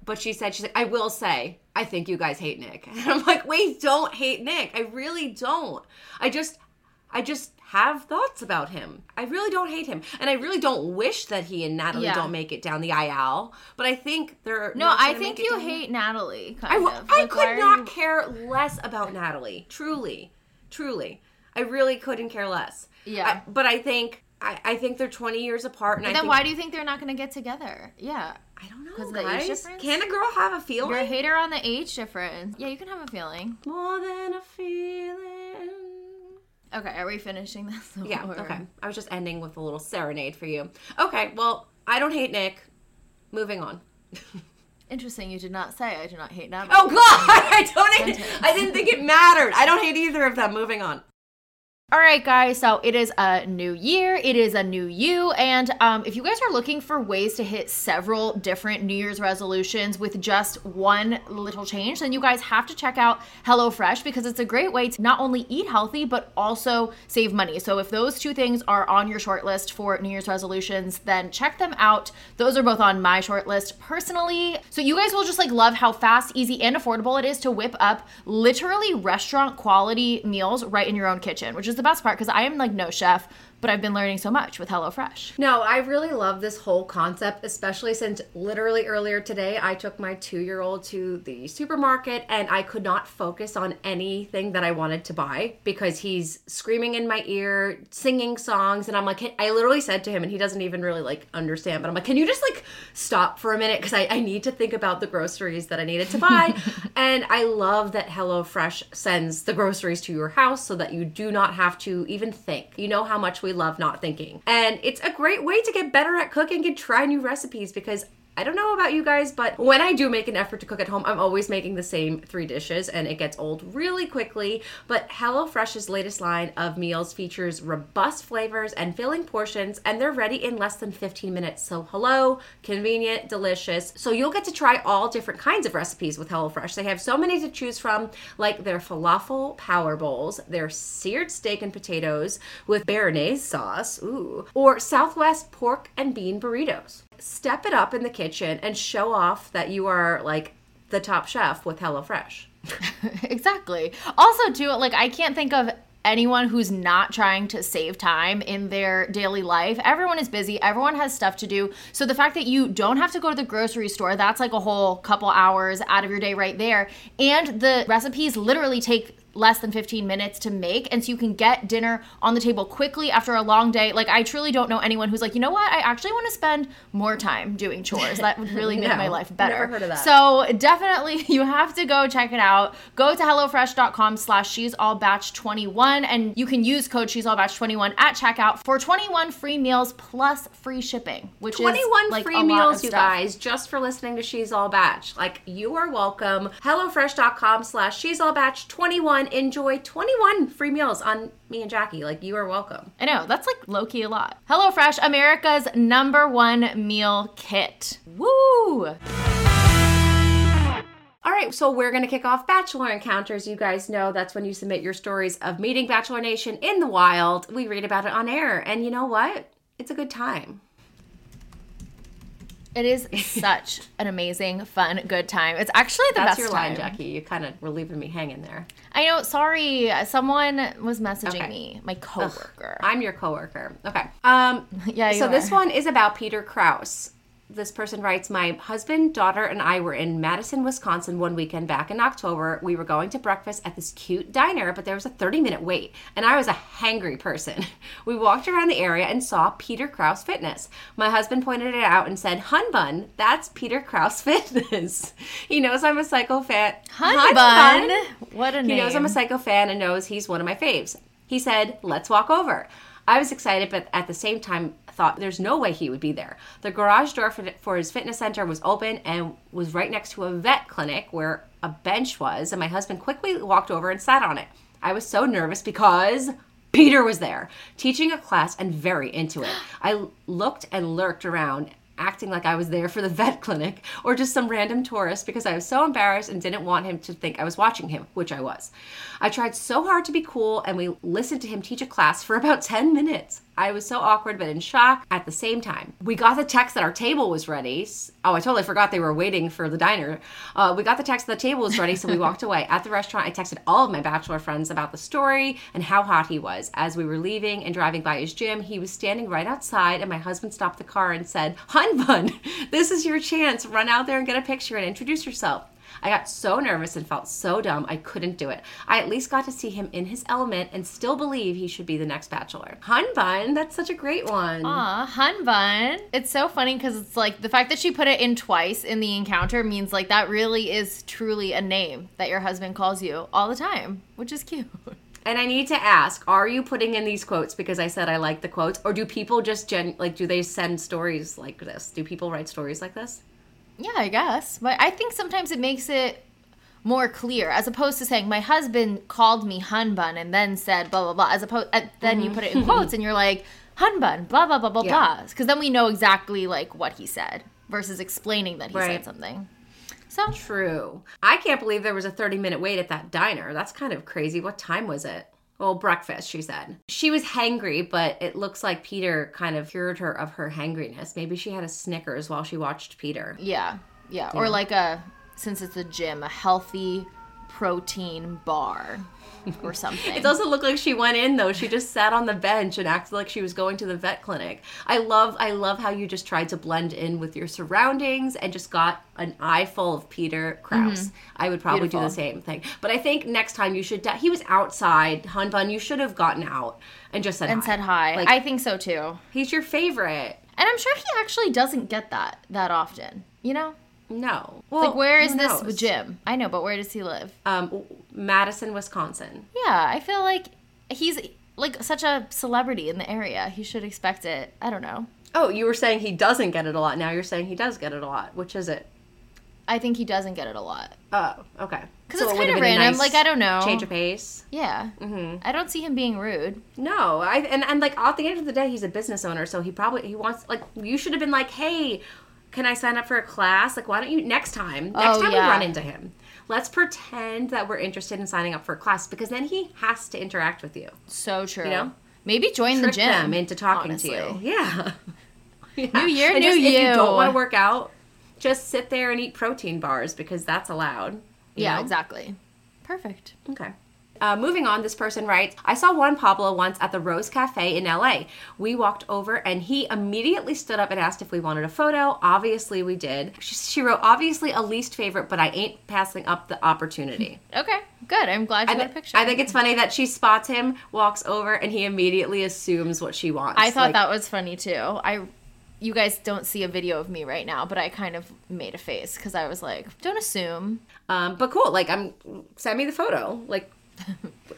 But she said, she's like, I will say, I think you guys hate Nick. And I'm like, wait, don't hate Nick. I really don't. I just, I just have thoughts about him. I really don't hate him. And I really don't wish that he and Natalie Yeah. don't make it down the aisle. But I think they're. no, I think you down- hate Natalie. I, w- of. I Like, could not you- care less about Natalie. Truly, truly, I really couldn't care less. Yeah. I- but I think I, I think they're twenty years apart, and I Then think, why do you think they're not going to get together? Yeah. I don't know, 'Cause of the age difference? Can a girl have a feeling? You're a hater on the age difference. Yeah, you can have a feeling. More than a feeling. Okay, are we finishing this? Yeah. Okay. I was just ending with a little serenade for you. Okay. Well, I don't hate Nick. Moving on. Interesting. You did not say I do not hate Natalie. Oh God! I don't hate. I didn't think it mattered. I don't hate either of them. Moving on. All right, guys. So it is a new year. It is a new you. And um, if you guys are looking for ways to hit several different New Year's resolutions with just one little change, then you guys have to check out HelloFresh because it's a great way to not only eat healthy, but also save money. So if those two things are on your short list for New Year's resolutions, then check them out. Those are both on my short list personally. So you guys will just like love how fast, easy, and affordable it is to whip up literally restaurant quality meals right in your own kitchen, which is the best part because I am like no chef, but I've been learning so much with HelloFresh. No, I really love this whole concept, especially since literally earlier today I took my two year old to the supermarket and I could not focus on anything that I wanted to buy because he's screaming in my ear, singing songs. And I'm like, I literally said to him, and he doesn't even really like understand, but I'm like, can you just like stop for a minute? Because I, I need to think about the groceries that I needed to buy. and I love that HelloFresh sends the groceries to your house so that you do not have to even think. You know how much we love not thinking. And it's a great way to get better at cooking and try new recipes because I don't know about you guys, but when I do make an effort to cook at home, I'm always making the same three dishes and it gets old really quickly. But HelloFresh's latest line of meals features robust flavors and filling portions, and they're ready in less than 15 minutes. So, hello, convenient, delicious. So, you'll get to try all different kinds of recipes with HelloFresh. They have so many to choose from, like their falafel power bowls, their seared steak and potatoes with béarnaise sauce, ooh, or Southwest pork and bean burritos step it up in the kitchen and show off that you are like the top chef with HelloFresh. exactly. Also, too, like I can't think of anyone who's not trying to save time in their daily life. Everyone is busy, everyone has stuff to do. So the fact that you don't have to go to the grocery store, that's like a whole couple hours out of your day right there. And the recipes literally take less than 15 minutes to make and so you can get dinner on the table quickly after a long day like i truly don't know anyone who's like you know what i actually want to spend more time doing chores that would really make No, my life better never heard of that. so definitely you have to go check it out go to hellofresh.com slash she's all bach 21 and you can use code she's all bach 21 at checkout for 21 free meals plus free shipping which 21 is like free meals, you stuff. guys, just for listening to She's All Bach. Like, you are welcome. HelloFresh.com slash She's All Bach 21. Enjoy 21 free meals on me and Jackie. Like, you are welcome. I know, that's like low key a lot. HelloFresh, America's number one meal kit. Woo! All right, so we're going to kick off Bachelor Encounters. You guys know that's when you submit your stories of meeting Bachelor Nation in the wild. We read about it on air. And you know what? It's a good time. It is such an amazing, fun, good time. It's actually the That's best your time. line, Jackie. You kind of were leaving me hanging there. I know. Sorry, someone was messaging Okay. me. My coworker. I'm your coworker. Okay. Um, Yeah, so this one is about Peter Kraus. This person writes, My husband, daughter, and I were in Madison, Wisconsin one weekend back in October. We were going to breakfast at this cute diner, but there was a 30 minute wait, and I was a hangry person. We walked around the area and saw Peter Kraus Fitness. My husband pointed it out and said, Hun Bun, that's Peter Kraus Fitness. he knows I'm a psycho fan. Hun Bun. What a name. He name. knows I'm a psycho fan and knows he's one of my faves. He said, Let's walk over. I was excited, but at the same time, thought there's no way he would be there. The garage door for, for his fitness center was open and was right next to a vet clinic where a bench was, and my husband quickly walked over and sat on it. I was so nervous because Peter was there, teaching a class and very into it. I looked and lurked around acting like I was there for the vet clinic or just some random tourist because I was so embarrassed and didn't want him to think I was watching him, which I was. I tried so hard to be cool and we listened to him teach a class for about 10 minutes. I was so awkward but in shock at the same time. We got the text that our table was ready. Oh, I totally forgot they were waiting for the diner. Uh, we got the text that the table was ready, so we walked away. At the restaurant, I texted all of my bachelor friends about the story and how hot he was. As we were leaving and driving by his gym, he was standing right outside, and my husband stopped the car and said, Hun Bun, this is your chance. Run out there and get a picture and introduce yourself. I got so nervous and felt so dumb I couldn't do it. I at least got to see him in his element and still believe he should be the next bachelor. Hun Bun, that's such a great one. Aw, Hun Bun. It's so funny because it's like the fact that she put it in twice in the encounter means like that really is truly a name that your husband calls you all the time, which is cute. And I need to ask, are you putting in these quotes because I said I like the quotes or do people just gen like do they send stories like this? Do people write stories like this? Yeah, I guess. But I think sometimes it makes it more clear as opposed to saying my husband called me hun bun and then said blah blah blah as opposed uh, then you put it in quotes and you're like hun bun blah blah blah blah Mm-hmm. Yeah. blah because then we know exactly like what he said versus explaining that he Right. said something so True. I can't believe there was a 30 minute wait at that diner. That's kind of crazy. What time was it? Well, breakfast, she said. She was hangry, but it looks like Peter kind of cured her of her hangriness. Maybe she had a Snickers while she watched Peter. yeah yeah or like a since it's a gym a healthy protein bar or something It doesn't look like she went in though. She just sat on the bench and acted like she was going to the vet clinic. I love I love how you just tried to blend in with your surroundings and just got an eye full of Peter Kraus. Mm-hmm. I would probably do the same thing. But I think next time you should de- he was outside, Hun Bun, you should have gotten out and just said and hi. said hi Like, i think so too he's your favorite. and i'm sure he actually doesn't get that that often you know No. Well, like where is this knows? gym i know but where does he live Um Madison, Wisconsin. Yeah, I feel like he's like such a celebrity in the area. He should expect it. I don't know. Oh, you were saying he doesn't get it a lot. Now you're saying he does get it a lot. Which is it? I think he doesn't get it a lot. Oh, okay. 'Cause So it's it would kinda have been a random, like, I don't know. Change of pace. Yeah. Mm-hmm. I don't see him being rude. No, I and, and like at the end of the day, he's a business owner, so he probably he wants like you should have been like, hey, can I sign up for a class? Like, why don't you next time? Next Oh, time yeah. we run into him, let's pretend that we're interested in signing up for a class because then he has to interact with you. So true. You know? Maybe join Trick the gym. them into talking honestly. to you. Yeah. Yeah. New year, and new just, If you you. don't want to work out, just sit there and eat protein bars because that's allowed. Yeah, know? exactly. Perfect. Okay. Uh, moving on, this person writes I saw Juan Pablo once at the Rose Cafe in LA. We walked over and he immediately stood up and asked if we wanted a photo. Obviously, we did. She, she wrote, Obviously, a least favorite, but I ain't passing up the opportunity. Okay, good. I'm glad you I, got a picture. I think it's funny that she spots him, walks over, and he immediately assumes what she wants. I thought Like, that was funny too. I you guys don't see a video of me right now, but I kind of made a face because I was like, "Don't assume." Um, but cool. Like, I'm send me the photo. Like,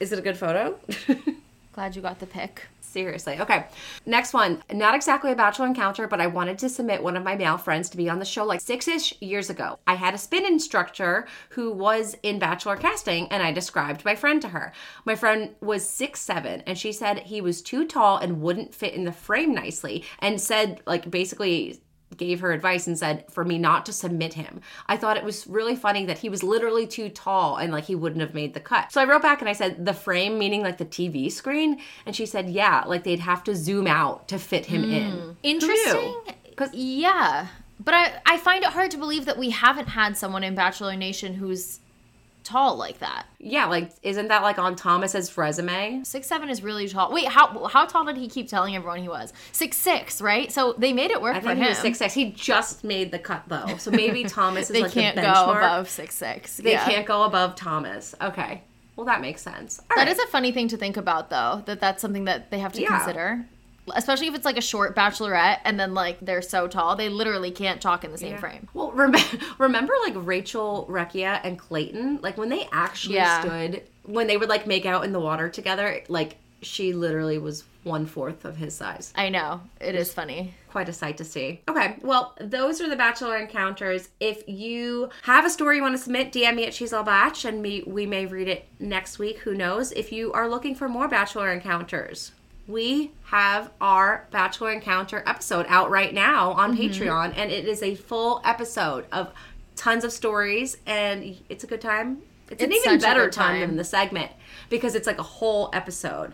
is it a good photo? Glad you got the pic. Seriously. Okay. Next one. Not exactly a bachelor encounter, but I wanted to submit one of my male friends to be on the show like six ish years ago. I had a spin instructor who was in bachelor casting, and I described my friend to her. My friend was six seven, and she said he was too tall and wouldn't fit in the frame nicely, and said, like, basically, gave her advice and said for me not to submit him. I thought it was really funny that he was literally too tall and like he wouldn't have made the cut. So I wrote back and I said the frame meaning like the TV screen and she said yeah, like they'd have to zoom out to fit him in. Hmm. Interesting. Cuz Yeah. But I, I find it hard to believe that we haven't had someone in Bachelor Nation who's tall like that. yeah, like isn't that like on Thomas's resume? Six seven is really tall. Wait, how how tall did he keep telling everyone he was? Six six, right? So they made it work I for think him. he was six six. He just made the cut though. So maybe Thomas is they like can't the go above six six. They yeah. can't go above Thomas. Okay. Well, that makes sense. All That right. is a funny thing to think about, though. That that's something that they have to Yeah. consider, especially if it's like a short bachelorette and then like they're so tall they literally can't talk in the same frame. Well, rem- remember like Rachel Recchia and Clayton? Like when they actually Yeah. stood, when they would like make out in the water together, like she literally was one fourth of his size. I know it is funny. Quite a sight to see. Okay, well, those are the Bachelor encounters. If you have a story you want to submit, DM me at She's All Bach and me, we may read it next week. Who knows? If you are looking for more Bachelor encounters, we have our Bachelor Encounter episode out right now on Mm-hmm. Patreon, and it is a full episode of tons of stories, and it's a good time. It's, an even better time. time. than the segment because it's like a whole episode.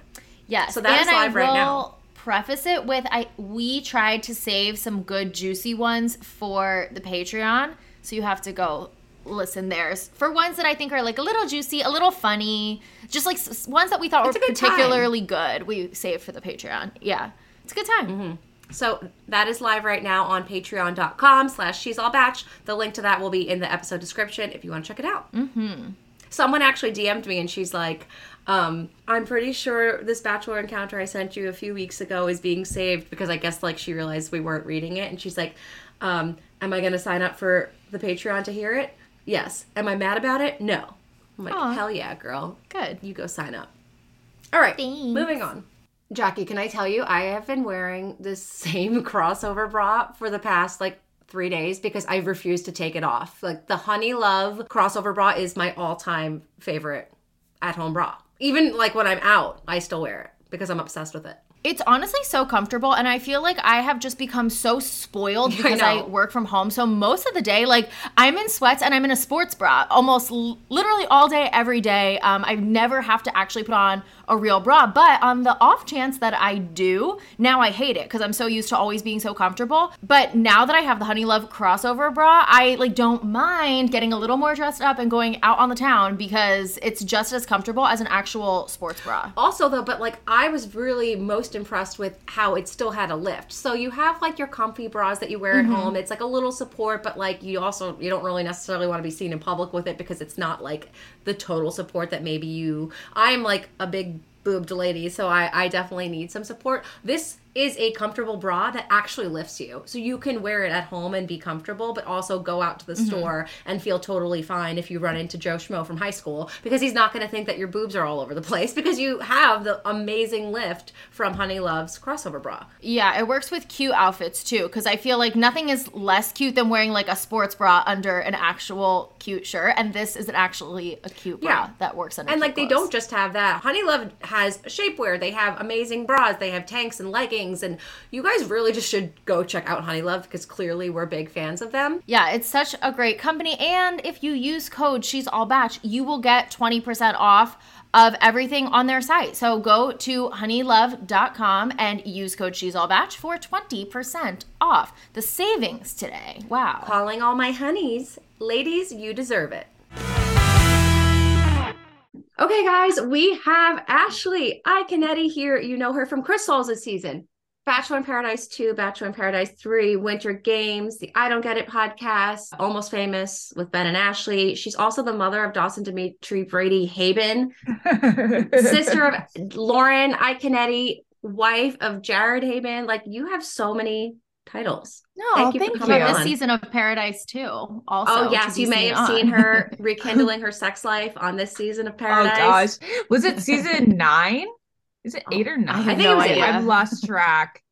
Yes. So that is and live I right will now. preface it with I we tried to save some good juicy ones for the Patreon, so you have to go listen theirs for ones that I think are like a little juicy, a little funny, just like s- ones that we thought It's were good time. particularly good. We saved for the Patreon. Yeah, it's a good time. Mm-hmm. So that is live right now on patreon.com slash she's all bach. The link to that will be in the episode description if you want to check it out. Mm-hmm. Someone actually DM'd me and she's like, um, I'm pretty sure this bachelor encounter I sent you a few weeks ago is being saved because I guess like she realized we weren't reading it and she's like, um, am I gonna sign up for the Patreon to hear it? Yes. Am I mad about it? No. I'm like, Aw. hell yeah, girl. Good. You go sign up. All right, Thanks. moving on. Jackie, can I tell you, I have been wearing this same crossover bra for the past like three days because I refuse to take it off. Like the Honey Love crossover bra is my all time favorite at home bra. Even like when I'm out, I still wear it because I'm obsessed with it. It's honestly so comfortable, and I feel like I have just become so spoiled because I, know. work from home. So most of the day, like I'm in sweats and I'm in a sports bra almost l- literally all day, every day. Um, I never have to actually put on a real bra. But on the off chance that I do, now I hate it because I'm so used to always being so comfortable. But now that I have the Honey Love crossover bra, I like don't mind getting a little more dressed up and going out on the town because it's just as comfortable as an actual sports bra. Also, though, but like I was really most impressed with how it still had a lift. So you have like your comfy bras that you wear Mm-hmm. at home. It's like a little support, but like you also you don't really necessarily want to be seen in public with it because it's not like the total support that maybe you. I'm like a big boobed lady, so I I definitely need some support. This is a comfortable bra that actually lifts you. So you can wear it at home and be comfortable, but also go out to the Mm-hmm. store and feel totally fine if you run into Joe Schmo from high school because he's not going to think that your boobs are all over the place because you have the amazing lift from Honey Love's crossover bra. Yeah, it works with cute outfits too, because I feel like nothing is less cute than wearing like a sports bra under an actual cute shirt, and this is an actually a cute bra Yeah. that works under. And like they don't just have that. Honey Love has shapewear. They have amazing bras. They have tanks and leggings. And you guys really just should go check out Honey Love because clearly we're big fans of them. Yeah, it's such a great company, and if you use code She's All Bach, you will get twenty percent off of everything on their site. So go to honeylove.com and use code She's All Bach for twenty percent off. The savings today. Wow. Calling all my honeys. Ladies, you deserve it. Okay, guys, we have Ashley Iaconetti here. You know her from Chris Soules this season. Bachelor in Paradise 2, Bachelor in Paradise 3, Winter Games, the I Don't Get It podcast, Almost Famous with Ben and Ashley. She's also the mother of Dawson Dimitri Brady Haibon, sister of Lauren Iaconetti, wife of Jared Haibon. Like, you have so many titles. No, Thank you for thank you. coming This season of Paradise too. Also, Oh yes, you may seen have seen her rekindling her sex life on this season of Oh Paradise. gosh, was it season nine? Is it oh, eight or nine? have I think it was eight. I've lost track.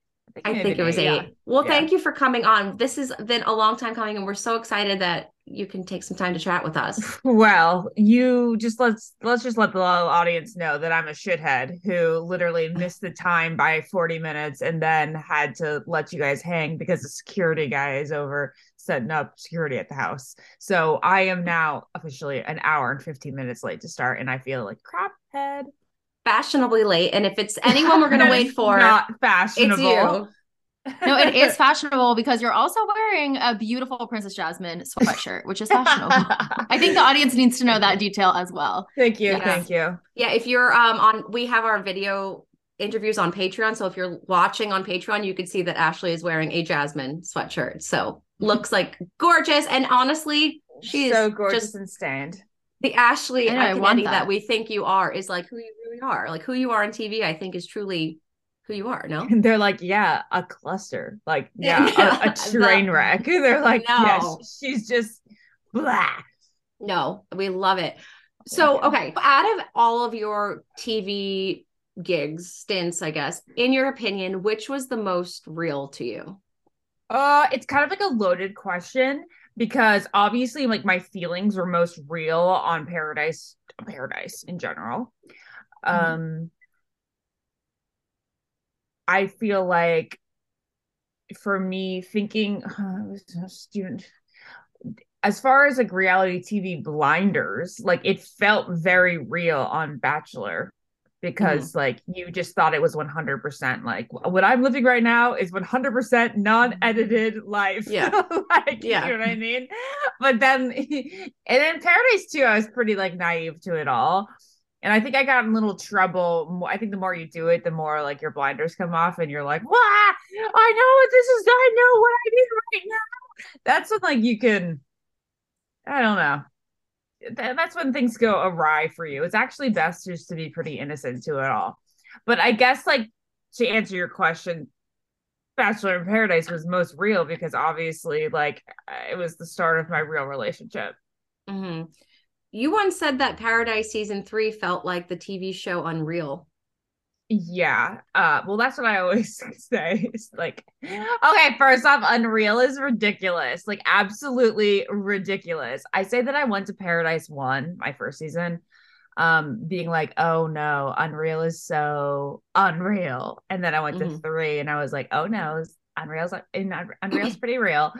I may think it was eight. yeah. Well, Yeah. thank you for coming on. This has been a long time coming, and we're so excited that you can take some time to chat with us. Well, you just let's let's just let the audience know that I'm a shithead who literally missed the time by 40 minutes and then had to let you guys hang because the security guy is over setting up security at the house. So I am now officially an hour and 15 minutes late to start, and I feel like crap head. Fashionably late, and if it's anyone we're gonna wait for, not fashionable. it's you. No, it is fashionable because you're also wearing a beautiful Princess Jasmine sweatshirt, which is fashionable. I think the audience needs to know that detail as well. Thank you, Yes. thank you. Yeah, if you're um on, we have our video interviews on Patreon. So if you're watching on Patreon, you can see that Ashley is wearing a Jasmine sweatshirt. So looks like gorgeous, and honestly, she is so gorgeous just and stand. the Ashley I know, I want that. that. we think you are is like who you really are. Like who you are on TV, I think is truly who you are. No, And they're like, yeah, a cluster. Like, yeah, Yeah, a, a train wreck. They're like, yeah, No. sh- she's just blah. no, we love it. So okay, out of all of your TV gigs, stints, I guess, in your opinion, which was the most real to you? Uh, it's kind of like a loaded question because obviously, like, my feelings were most real on Paradise, Paradise in general. Mm-hmm. Um, I feel like for me, thinking, I was a student. As far as like reality TV blinders, like it felt very real on Bachelor because Mm-hmm. like you just thought it was 100% like what I'm living right now is 100% non-edited life. Yeah. like Yeah. you know what I mean? But then and then Paradise too, I was pretty like naive to it all. And I think I got in little trouble. I think the more you do it, the more like your blinders come off, and you're like, "What? I know what this is. I know what I need right now." That's when like you can, I don't know. That's when things go awry for you. It's actually best just to be pretty innocent to it all. But I guess like to answer your question, Bachelor in Paradise was most real because obviously like it was the start of my real relationship. hmm You once said that Paradise season three felt like the TV show Unreal. Yeah. Uh well that's what I always say. It's like okay, first off, Unreal is ridiculous. Like absolutely ridiculous. I say that I went to Paradise 1, my first season, um being like, "Oh no, Unreal is so unreal." And then I went to Mhm. 3 and I was like, "Oh no, Unreal's in Unreal's pretty real."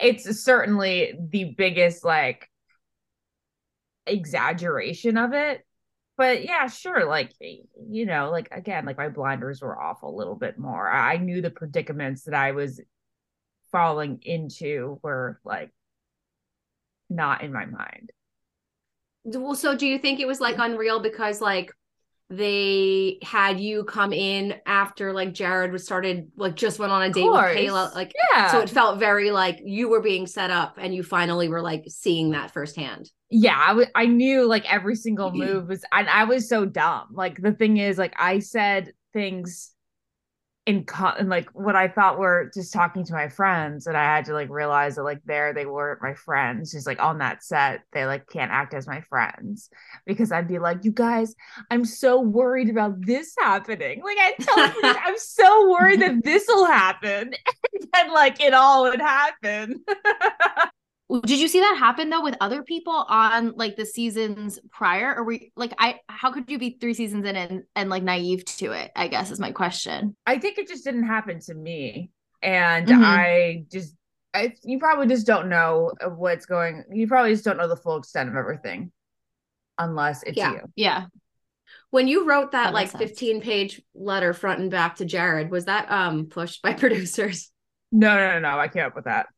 It's certainly the biggest like exaggeration of it but yeah sure like you know like again like my blinders were off a little bit more i knew the predicaments that i was falling into were like not in my mind Well, so do you think it was like unreal because like they had you come in after like Jared was started like just went on a date with. Kayla like yeah so it felt very like you were being set up and you finally were like seeing that firsthand. Yeah I w- I knew like every single move was and i was so dumb. Like the thing is like i said things in, co- in like what i thought were just talking to my friends and i had to like realize that like there they weren't my friends. Just like on that set they like can't act as my friends because i'd be like you guys i'm so worried about this happening. Like i tell them i'm so worried that this will happen. And then like it all would happen Did you see that happen though with other people on like the seasons prior? Or we like I how could you be three seasons in and, and like naive to it, I guess is my question. I think it just didn't happen to me. And Mhm. I just I you probably just don't know what's going you probably just don't know the full extent of everything unless it's Yeah. you. Yeah. When you wrote that, That like makes sense. 15 page letter front and back to Jared, was that um pushed by producers? No, no, no, no. I came up with that.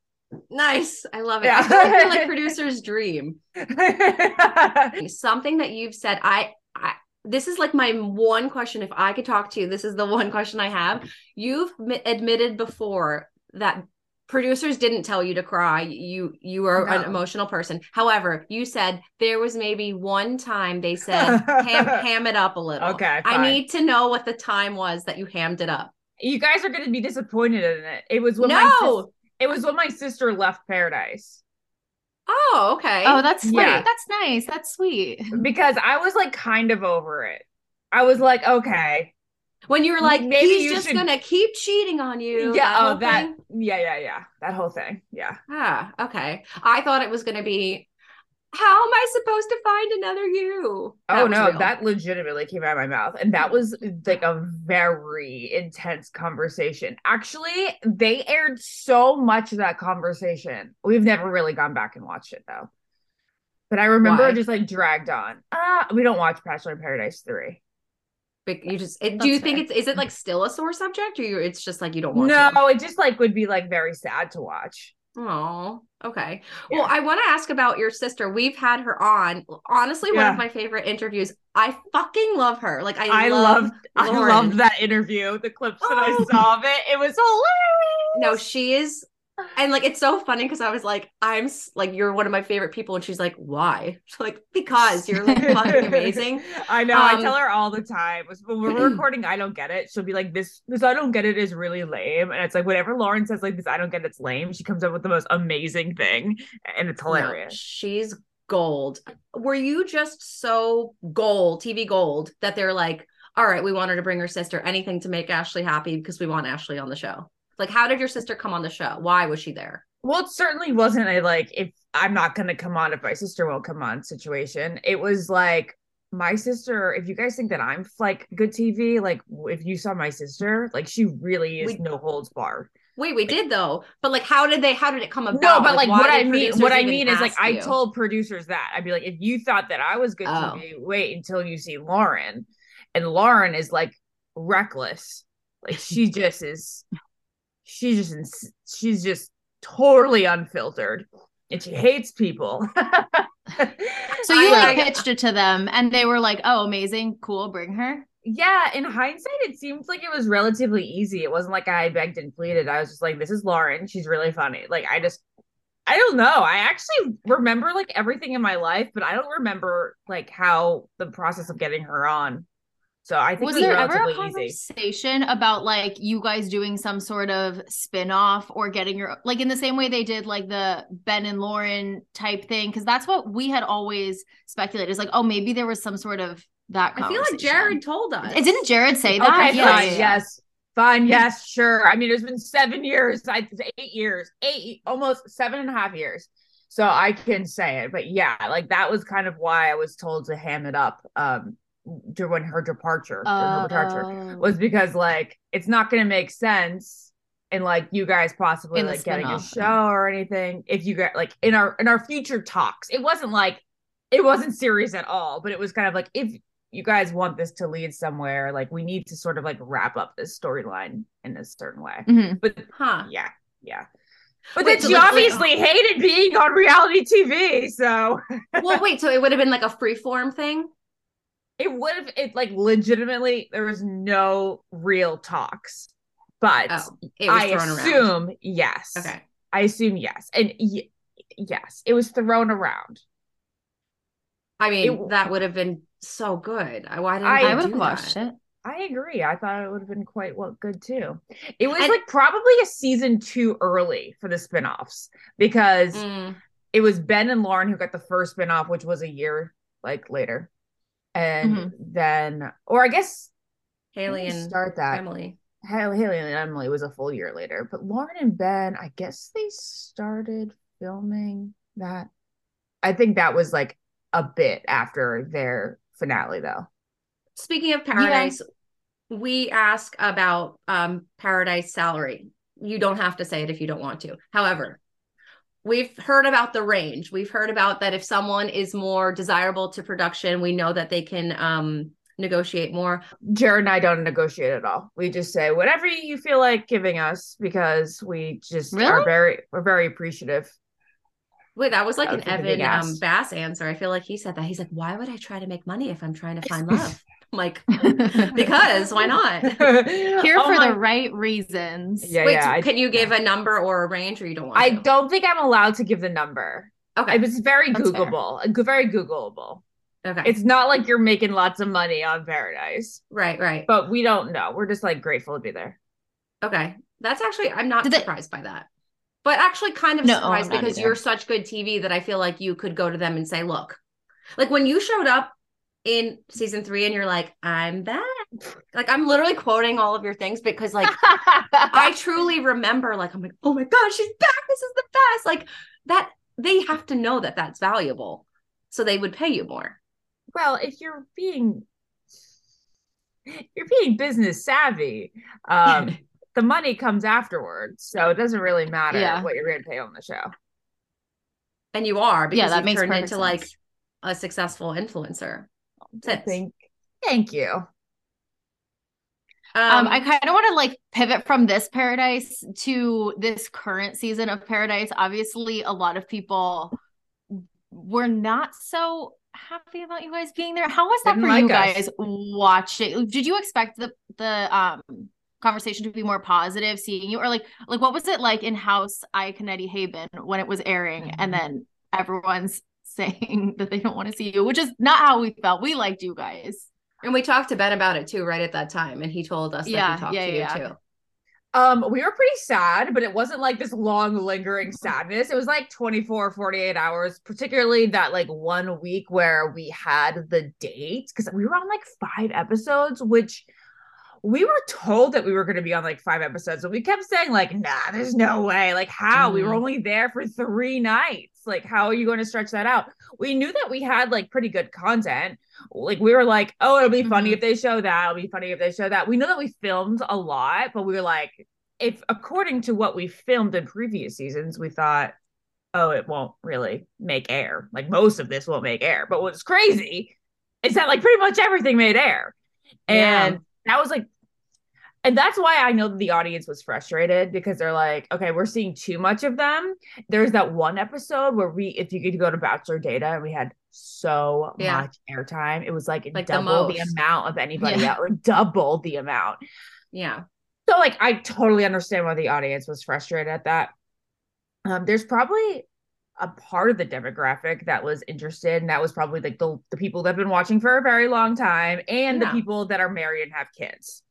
Nice. I love it. Yeah. I feel like producer's dream. Something that you've said, I, I this is like my one question. If I could talk to you, this is the one question I have. You've mi- admitted before that producers didn't tell you to cry. You you are an emotional person. However, you said there was maybe one time they said ham, ham it up a little. Okay, I need to know what the time was that you hammed it up. you guys are gonna be disappointed in it. It was when No. It was when my sister left paradise. Oh, okay. Oh, that's sweet. Yeah. That's nice. That's sweet. Because I was like kind of over it. I was like, okay. when you were like, Maybe he's you just should- gonna keep cheating on you. yeah, whole oh that thing? yeah, yeah, yeah. That whole thing. Yeah. Ah, okay. I thought it was gonna be, how am I supposed to find another you? That oh no, real. that legitimately came out of my mouth. And that was like a very intense conversation. Actually, they aired so much of that conversation. We've never really gone back and watched it though. But I remember Why? it just like dragged on. Ah, we don't watch Bachelor in Paradise 3. Big- you just. It, do you That's think it's? Is it like still a sore subject, or you? It's just like you don't want No, to. it just like would be like very sad to watch. Oh, okay. Yeah. Well, I want to ask about your sister. We've had her on. Honestly, one of my favorite interviews. I fucking love her. Like I, I love loved I loved that interview. The clips that I Oh. saw of it. It was hilarious. No, she is. And like it's so funny because I was like, I'm like, you're one of my favorite people, and she's like, why? She's Like, because you're like fucking amazing. I know. I Um, tell her all the time. When we're recording, I don't get it. She'll be like, "This, this, I don't get it is really lame," and it's like whatever Lauren says like this, I don't get it's lame. She comes up with the most amazing thing, and it's No, hilarious. she's gold. Were you just so gold, TV gold, that they're like, all right, we want her to bring her sister, anything to make Ashley happy because we want Ashley on the show? Like, how did your sister come on the show? Why was she there? Well, it certainly wasn't a like if I'm not gonna come on if my sister won't come on situation. It was like my sister. If you guys think that I'm like good TV, like if you saw my sister, like she really is We- no holds barred. Wait, we did though, but like, how did they? How did it come about? No, but like, why what I mean, what I mean is like ask I told producers that I'd be like, if you thought that I was good Oh. TV, wait until you see Lauren, and Lauren is like reckless, like she just is, she's just ins- she's just totally unfiltered, and she hates people. So you I- like pitched it to them and they were like, "Oh, amazing, cool, bring her." yeah, in hindsight, it seems like it was relatively easy. It wasn't like I begged and pleaded. I was just like, this is Lauren. She's really funny. Like, I just, I don't know. I actually remember like everything in my life, but I don't remember like how the process of getting her on So I think was it was there ever a relatively easy. conversation about like you guys doing some sort of spin-off or getting your like in the same way they did like the Ben and Lauren type thing? Because that's what we had always speculated. Is like, oh, maybe there was some sort of that. I feel like. Jared told us. It didn't Jared say that? Okay, Yeah, fine. yeah, yeah. Yes. Fine. Yes, sure. I mean, it's been seven years, I eight years, eight almost seven and a half years. So I can say it. But yeah, like that was kind of why I was told to ham it up um during her departure. during her departure Oh. was because like it's not gonna make sense and like you guys possibly like getting a show or anything if you get like in our in our future talks. It wasn't like it wasn't serious at all, but it was kind of like if you guys want this to lead somewhere, like we need to sort of like wrap up this storyline in a certain way. Mhm. But Huh. yeah, yeah. But Wait, then she obviously hated being on reality TV, so well, wait. So it would have been like a free form thing. It would have it like legitimately there was no real talks. But Oh, it was I thrown around. assume yes. Okay. I assume yes. And y- yes, it was thrown around. I mean, It- that would have been so good. I- Why didn't I- I would have watched it. I agree. I thought it would have been quite well good too. It was And- like probably a season too early for the spin-offs because Mm, it was Ben and Lauren who got the first spin-off, which was a year like later. And Mhm. then or I guess Haley when did they and start that. Emily. Haley, Haley and Emily was a full year later, but Lauren and Ben, I guess they started filming that. I think that was like a bit after their finale, though. Speaking of Paradise, we ask about um Paradise salary. You don't have to say it if you don't want to. However, we've heard about the range. We've heard about that if someone is more desirable to production, we know that they can um negotiate more. Jared and I don't negotiate at all. We just say whatever you feel like giving us because we just are very we're very appreciative. Wait, that was like That an was like a big Evan um. Bass answer. I feel like he said that. He's like, why would I try to make money if I'm trying to find love? I'm like, because why not? Here Oh for my- the right reasons. Yeah, Wait, yeah. so I, can you give a number or a range, or you don't want I to? don't think I'm allowed to give the number. Okay, It was very That's. Googleable, uh, very Googleable. okay, It's not like you're making lots of money on Paradise, right, right. but we don't know. We're just like grateful to be there. Okay. That's actually I'm not Did they- surprised by that. But actually kind of No, surprised because either. you're such good TV that I feel like you could go to them and say, "Look." Like when you showed up in season 3 and you're like, "I'm back." Like I'm literally quoting all of your things because like I truly remember like I'm like, "Oh my god, she's back. This is the best." Like that they have to know that that's valuable. So they would pay you more. well, if you're being you're being business savvy, um, the money comes afterwards, so it doesn't really matter Yeah. what you're going to pay on the show. And you are because that you've makes turned perfect into like a successful influencer. I think. Thank you. Um, I kind of want to like pivot from this paradise to this current season of paradise. Obviously, a lot of people were not so happy about you guys being there. How was that Didn't for you like us. guys watching? Did you expect the the um conversation to be more positive seeing you or like like what was it like in house Iaconetti Haibon when it was airing and Mm-hmm. then everyone's saying that they don't want to see you, which is not how we felt. We liked you guys. And we talked to Ben about it too, right at that time, and he told us that Yeah, he talked yeah, to you yeah. too. Um, we were pretty sad, but it wasn't like this long lingering sadness. It was like 24, 48 hours, particularly that like one week where we had the date because we were on like five episodes, which we were told that we were going to be on like five episodes, and we kept saying like, "Nah, there's no way." Like, how we were Mhm. only there for three nights. Like, how are you going to stretch that out? We knew that we had like pretty good content. Like, we were like, "Oh, it'll be funny Mhm. if they show that. It'll be funny if they show that." We know that we filmed a lot, but we were like, if according to what we filmed in previous seasons, we thought, "Oh, it won't really make air. Like most of this won't make air." But what's crazy is that like pretty much everything made air. Yeah. And that was like, and that's why I know that the audience was frustrated because they're like, okay, we're seeing too much of them. There's that one episode where we, if you could go to Bachelor Data, we had so Yeah. much airtime. It was like, Like the double the, most. amount of anybody Yeah. else, like double the amount. Yeah. So like I totally understand why the audience was frustrated at that. Um, there's probably a part of the demographic that was interested, and that was probably like the the people that have been watching for a very long time, and Yeah. the people that are married and have kids.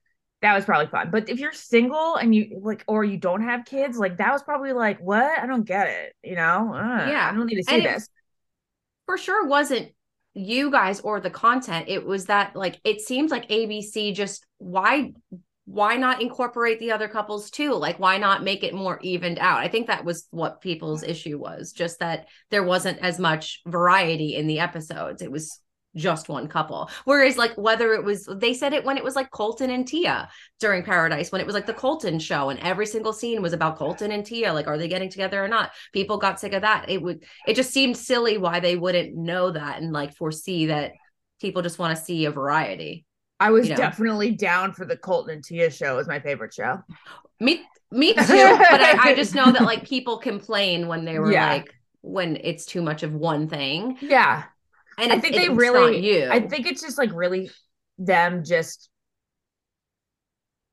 That was probably fun. But if you're single and you like, or you don't have kids, like that was probably like, what? I don't get it. You know? Uh, Yeah. I don't need to see And this. for sure wasn't you guys or the content it was that like it seems like abc just why why not incorporate the other couples too like why not make it more evened out i think that was what people's issue was just that there wasn't as much variety in the episodes it was just one couple whereas like whether it was they said it when it was like colton and tia during paradise when it was like the colton show and every single scene was about colton and tia like are they getting together or not people got sick of that it would it just seemed silly why they wouldn't know that and like foresee that people just want to see a variety I was you know. definitely down for the Colton and Tia show. It was my favorite show. me me too but I, I just know that like people complain when they were Yeah. like when it's too much of one thing Yeah. And I think they really you I think it's just like really them just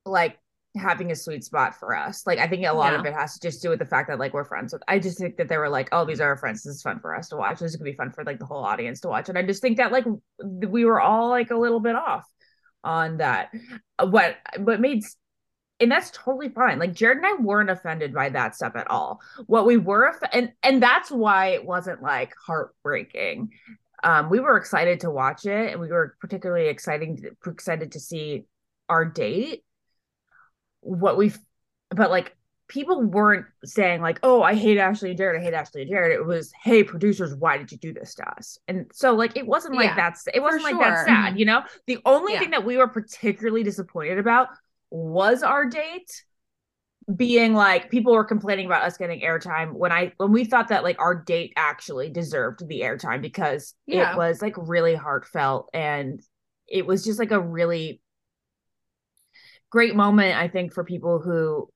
like having a sweet spot for us. Like I think a lot of it has to just do with the fact that like we're friends with I just think that they were like, oh, these are our friends. This is fun for us to watch. This is gonna be fun for like the whole audience to watch. And I just think that like we were all like a little bit off on that. Uh, What what made and that's totally fine. Like Jared and I weren't offended by that stuff at all. What we were and and that's why it wasn't like heartbreaking um, we were excited to watch it, and we were particularly exciting excited to see our date. What we, but like people weren't saying like, "Oh, I hate Ashley and Jared. I hate Ashley and Jared." It was, "Hey, producers, why did you do this to us?" And so like it wasn't like Yeah, that's it wasn't like sure. that sad, you know. The only Yeah. thing that we were particularly disappointed about was our date being like people were complaining about us getting airtime when I when we thought that like our date actually deserved the airtime because Yeah. it was like really heartfelt and it was just like a really great moment I think for people who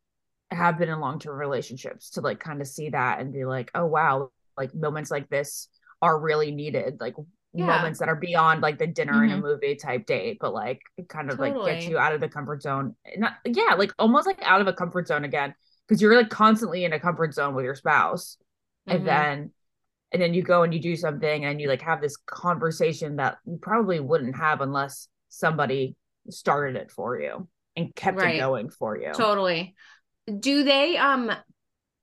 have been in long-term relationships to like kind of see that and be like oh wow like moments like this are really needed like Yeah. moments that are beyond like the dinner in a Mhm. movie type date but like kind of like get Totally. you out of the comfort zone not yeah like almost like out of a comfort zone again because you're like constantly in a comfort zone with your spouse Mhm. and then and then you go and you do something and you like have this conversation that you probably wouldn't have unless somebody started it for you and kept Right. it going for you Totally. Do they um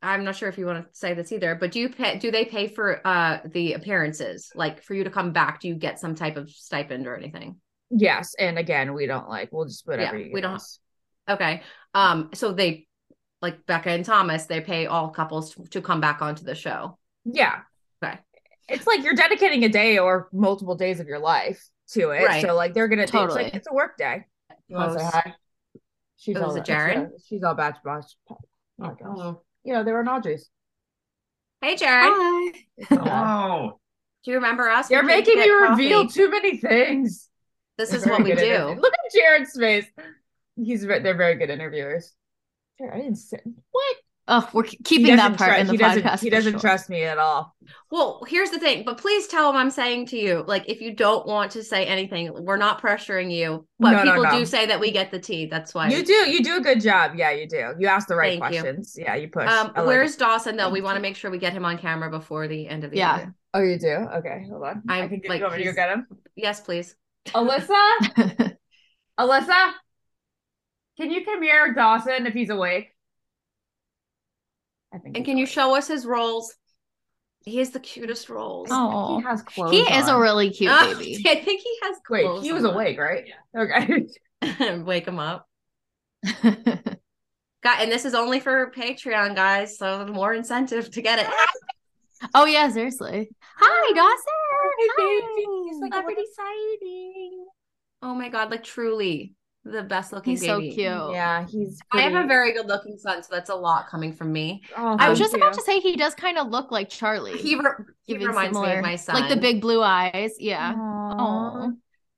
I'm not sure if you want to say this either, but do you pay do they pay for uh the appearances? Like for you to come back, do you get some type of stipend or anything? yes and again we don't like we'll just whatever Yeah, we don't- Okay. Um so they like Becca and Thomas, they pay all couples to, to come back onto the show. yeah Okay. it's like you're dedicating a day or multiple days of your life to it Right. so like they're gonna it's Totally. like it's a work day you want to say hi she's Oh, all Jared? she's all bach bach oh my gosh Oh. Yeah they were an Audrey's Hey Jared, Hi. Hello. do you remember us? You're We came to making me get reveal coffee. too many things. This is what we do. interview- Look at Jared's face. He's they're very good interviewers. Jared, I didn't say what. Oh, we're keeping that part tru- in the he doesn't, podcast. He doesn't sure. trust me at all. Well, here's the thing, but please tell him I'm saying to you, like, if you don't want to say anything, we're not pressuring you. But No, no, people no. do say that we get the tea. That's why. You do. You do a good job. Yeah, you do. You ask the right Thank you. questions. Yeah, you push. Um, like where's it. Dawson though? We want to make sure we get him on camera before the end of the Yeah. interview. Oh, you do. Okay, hold on. I I'm, can get like, you over to get him. Yes, please. Alyssa, Alyssa, can you come here, Dawson, if he's awake? I think. And can you show us his rolls? He has the cutest rolls. Oh. He has clothes. he is a really cute Oh, baby. I think he has. Wait, clothes he was on. awake, right? Okay. Wake him up. God, and this is only for Patreon, guys. So more incentive to get it. oh yeah, seriously. Hi, Dawson. baby. He's like, Celebrity sighting. Oh my god, like truly the best looking He's so cute. Yeah, he's. I have a very good looking son, so that's a lot coming from me. Oh, I was thank just about to say he does kind of look like Charlie. He, re- he Giving reminds me of my son. like the big blue eyes. Yeah. Aw. Oh.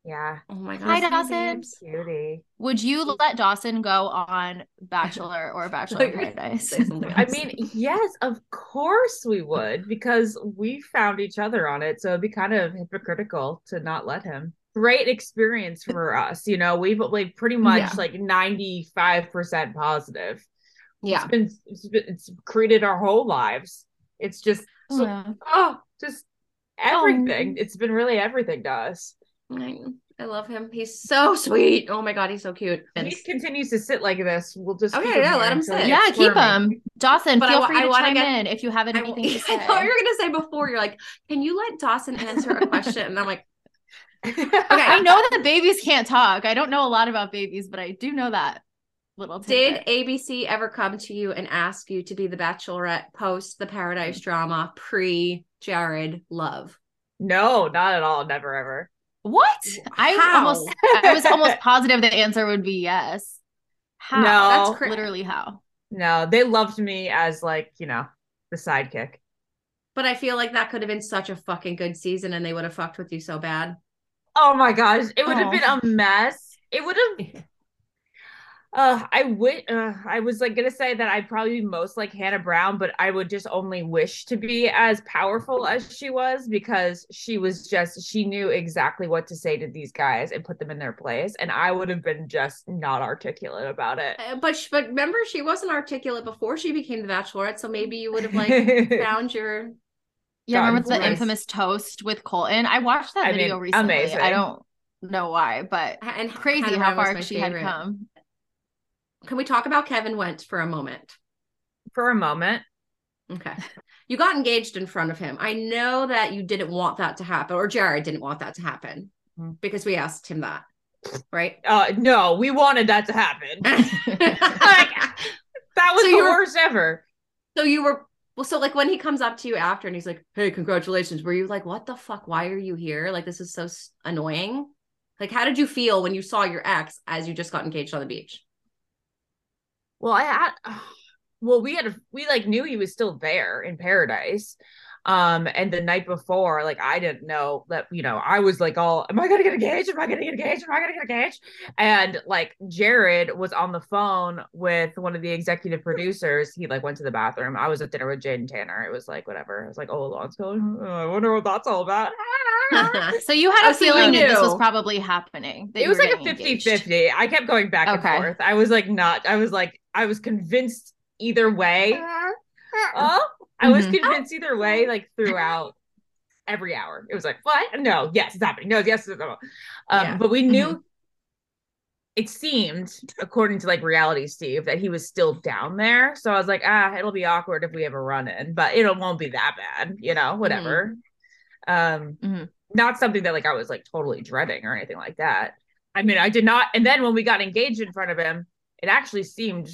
Yeah. Oh my god. Hi, Hi, Dawson. Cutie. Would you let Dawson go on Bachelor or Bachelor in Like, Paradise? I mean, yes, of course we would, because we found each other on it. So it'd be kind of hypocritical to not let him. Great experience for us. You know, we've like pretty much Yeah. like 95% positive. yeah. It's been, it's been, it's created our whole lives. It's just oh, So, Yeah. oh, just oh, everything. It's been really everything to us. I, I love him. He's so sweet. Oh my god, he's so cute. If he continues to sit like this, we'll just Okay, yeah, let him sit. Yeah, keep him. Dawson, But I feel wa- free I to wanna chime get- in if you have I, anything to say. I thought you were gonna say before. You're like, can you let Dawson answer a question? And I'm like, I know that babies can't talk. I don't know a lot about babies, but I do know that little did. ABC ever come to you and ask you to be the Bachelorette post the Paradise drama pre Jared Love? No, not at all. Never ever. What? I was How? almost I was almost positive the answer would be yes. How? No. That's cra- literally how. No, they loved me as like, you know, the sidekick. But I feel like that could have been such a fucking good season, and they would have fucked with you so bad. Oh my gosh, it would have Oh. been a mess. It would have. Uh, I would. Uh, I was like gonna say that I'd probably be most like Hannah Brown, but I would just only wish to be as powerful as she was because she was just she knew exactly what to say to these guys and put them in their place, and I would have been just not articulate about it. Uh, But sh- but remember, she wasn't articulate before she became the Bachelorette, so maybe you would have like found your. Yeah, remember the voice. infamous toast with Colton? I watched that I video mean, recently. amazing. I don't know why, but And crazy Hannah how far my she had come. Can we talk about Kevin Wendt for a moment? For a moment, Okay. You got engaged in front of him. I know that you didn't want that to happen, or Jared didn't want that to happen Mhm. because we asked him that, right? uh, no, we wanted that to happen. like that was So the you were- worst ever. so you were well, so like when he comes up to you after and he's like, "Hey, congratulations," were you like, "What the fuck? Why are you here? Like, this is so annoying." Like, how did you feel when you saw your ex as you just got engaged on the beach? Well, I had well, we had we like knew he was still there in paradise. Um, and the night before, like I didn't know that, you know, I was like, all, am I gonna get engaged? Am I gonna get engaged? Am I gonna get engaged? And like Jared was on the phone with one of the executive producers. He like went to the bathroom. I was at dinner with and Tanner. It was like whatever. I was like, oh, Lon's going. Oh, I wonder what that's all about. So you had a feeling that this was probably happening. it was like a getting 50 engaged. 50 i kept going back Okay. and forth i was like not i was like i was convinced either way oh i was Mhm. convinced either way like throughout every hour. It was like what? No yes it's happening. No yes it's, no. um Yeah. but we knew it seemed according to like reality steve that he was still down there. So i was like ah it'll be awkward if we have a run in but it won't be that bad you know whatever. Um not something that like i was like totally dreading or anything like that. I mean i did not and then when we got engaged in front of him it actually seemed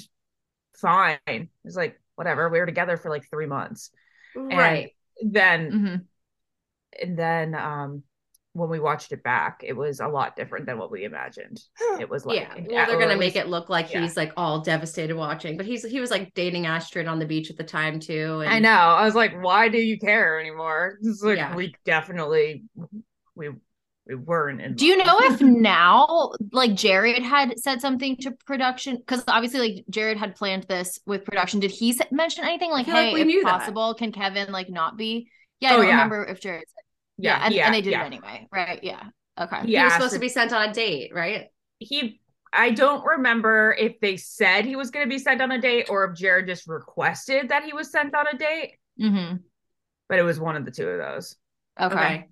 fine. It was like whatever we were together for like three months right. and then Mhm. and then um when we watched it back it was a lot different than what we imagined it was like yeah. Well, they're gonna make it look like yeah. he's like all devastated watching, but he's he was like dating Astrid on the beach at the time too. And i know i was like why do you care anymore it's like Yeah. we definitely we we weren't in Do you know if now, like Jared had said something to production? Because obviously, like Jared had planned this with production. Did he mention anything like, feel like "Hey, if knew that. possible, can Kevin like not be?" Yeah, I Oh, don't yeah. remember if Jared said. Yeah, and, yeah and they did yeah. it anyway, right? Yeah. Okay. He he was asked supposed to be sent on a date, right? he I don't remember if they said he was going to be sent on a date or if Jared just requested that he was sent on a date, Mm-hmm. but it was one of the two of those. Okay.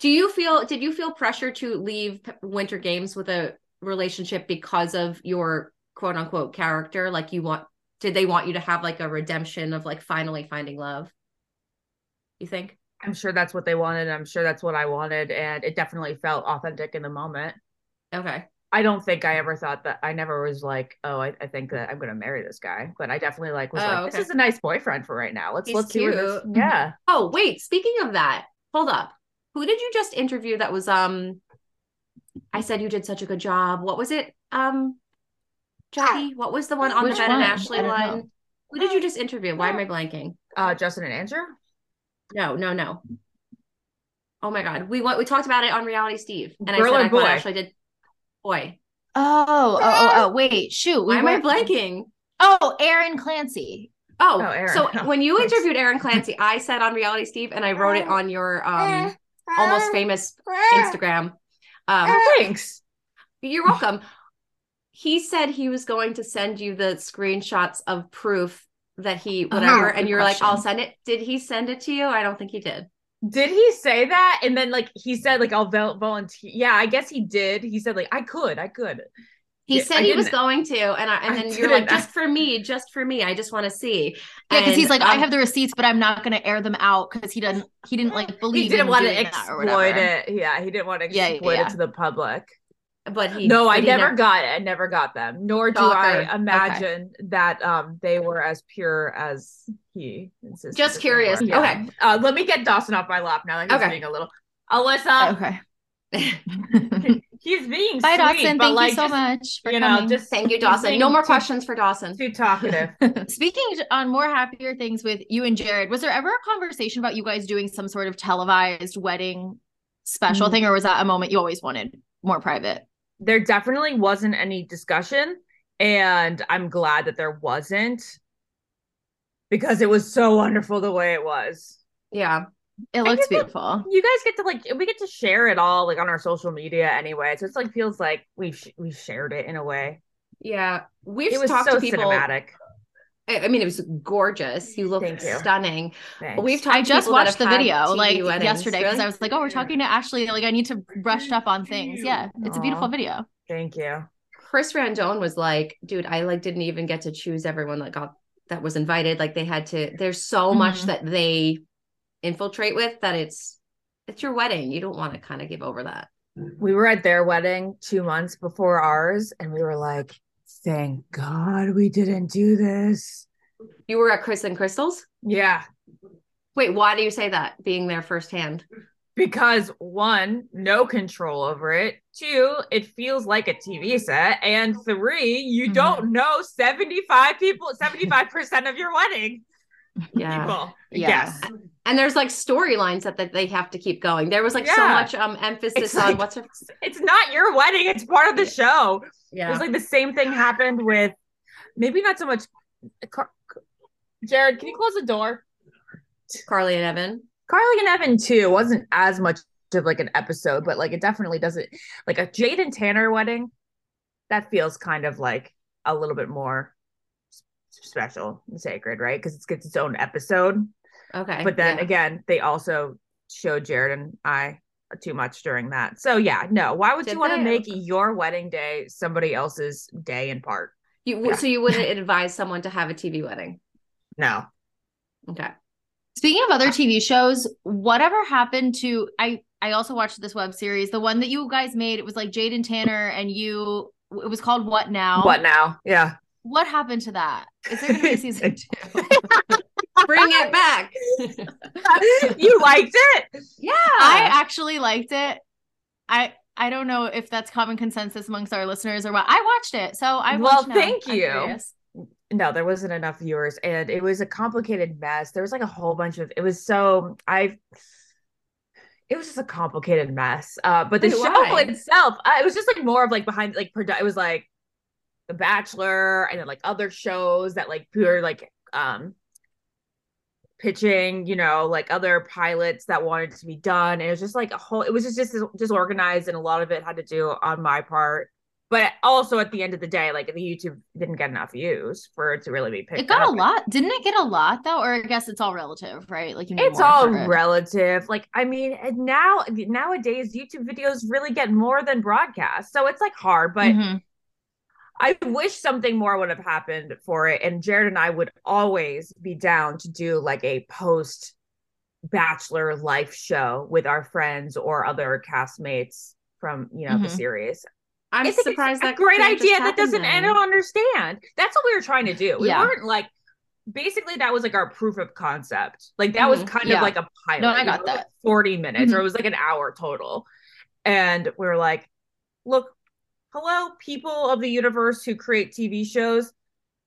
Do you feel did you feel pressure to leave Winter Games with a relationship because of your quote unquote character? Like you want did they want you to have like a redemption of like finally finding love? You think? I'm sure that's what they wanted. I'm sure that's what I wanted and it definitely felt authentic in the moment. Okay. I don't think I ever thought that I never was like, oh, I, I think that I'm going to marry this guy, but I definitely like was Oh, like okay. this is a nice boyfriend for right now. Let's He's let's see where this. Yeah. Oh, wait, speaking of that, hold up. Who did you just interview that was um I said you did such a good job. What was it? Um Jackie, what was the one on Which the Ben and? Ashley I know. one? Who did you just interview? Why am I blanking? Uh Justin and Andrew? No, no, no. Oh my god. We went we talked about it on Reality Steve. And Girl I said I thought? Ashley did boy. Oh, oh, oh, oh, wait, shoot. Why am I blanking? Oh, Aaron Clancy. Oh, Oh, Aaron. so Oh, when you interviewed Aaron Clancy, I said on Reality Steve and I wrote it on your um almost famous Instagram. Um Thanks. You're welcome. He said he was going to send you the screenshots of proof that he whatever, good and you're like, I'll send it. Did he send it to you? I don't think he did. Did he say that? And then like he said like I'll volunteer. Yeah, I guess he did. He said like I could, I could. He said I he was going to, and I, and I then you're like, just for me, just for me. I just want to see. Yeah, because he's like, I um, have the receipts, but I'm not gonna air them out because he doesn't. He didn't like believe. He didn't want to doing that or exploit it. Yeah, he didn't want to Yeah, yeah, exploit yeah. it to the public. but he. no, I he never got it. I never got them. Nor do Stalker. I imagine that um they were as pure as he insisted. Just curious. Yeah. Okay. Uh, let me get Dawson off my lap now. Like he's Okay. being a little. Alyssa, Okay. he's being Bye, sweet, Dawson. Thank like you so just, much for you know, coming. just Thank you, Dawson. No more too- questions for Dawson. Too talkative. Speaking on more happier things with you and Jared, was there ever a conversation about you guys doing some sort of televised wedding special Mm. thing, or was that a moment you always wanted more private? there definitely wasn't any discussion and i'm glad that there wasn't because it was so wonderful the way it was Yeah. It looks get that- beautiful. you guys get to like we get to share it all like on our social media anyway so it's like feels like we've sh- we've shared it in a way Yeah. We've it was talked so to people. cinematic I I mean, it was gorgeous. You looked Thank stunning. Thanks. We've talked I to just watched the video TV like weddings. yesterday because Really? I was like, oh, we're talking to Ashley. Like, I need to brush up on things. Yeah, it's a beautiful video. thank you Chris Randone was like, dude, I like didn't even get to choose everyone that got that was invited. Like they had to, there's so much Mhm. that they infiltrate with that it's it's your wedding. You don't want to kind of give over that. we were at their wedding two months before ours and we were like thank god we didn't do this You were at Chris and Krystal's? yeah Wait, why do you say that? Being there firsthand. because one, no control over it. Two, it feels like a TV set. And three, you Mhm. don't know 75 people, 75% of your wedding Yeah. people. Yeah. Yes. And there's like storylines that, that they have to keep going. There was like so much um emphasis It's on like- what's her It's not your wedding, it's part of the show. It yeah. was like the same thing happened with maybe not so much. Jared, can you close the door? Carly and Evan. Carly and Evan too wasn't as much of like an episode, but like it definitely doesn't like a Jade and Tanner wedding. That feels kind of like a little bit more s- special and sacred, right? Because it gets its own episode. Okay. But then yeah. again, they also showed Jared and I too much during that. So yeah, no. Why would Did you want to make your wedding day somebody else's day in part? you yeah. so you wouldn't advise someone to have a TV wedding. No. Okay. Speaking of other TV shows, whatever happened to I I also watched this web series, the one that you guys made. It was like Jade and Tanner and you. It was called What Now? What now? Yeah. What happened to that? Is there going to be a season two? Bring it back. you liked it? yeah. I actually liked it. I I don't know if that's common consensus amongst our listeners or what. I watched it, so I Well, want to know. thank you. no there wasn't enough viewers and it was a complicated mess there was like a whole bunch of it was so i it was just a complicated mess uh but the Wait, show why? itself uh, it was just like more of like behind like produ- it was like the bachelor and then like other shows that like were like um pitching you know like other pilots that wanted to be done and it was just like a whole it was just just disorganized and a lot of it had to do on my part but also at the end of the day, like the YouTube didn't get enough views for it to really be picked It got up. a lot. Didn't it get a lot though? Or I guess it's all relative, right? Like It's all for it. relative. Like I mean, now nowadays YouTube videos really get more than broadcast, so it's like hard. But Mhm. I wish something more would have happened for it. And Jared and I would always be down to do like a post bachelor life show with our friends or other castmates from you know the Mhm. series. I'm it's surprised a that great idea that doesn't I don't understand. That's what we were trying to do. We Yeah. weren't like basically that was like our proof of concept. Like that was Mhm. kind Yeah. of like a pilot. No, I got know, like that. 40 minutes or Mhm. it was like an hour total. And we were like, look, hello, people of the universe who create TV shows.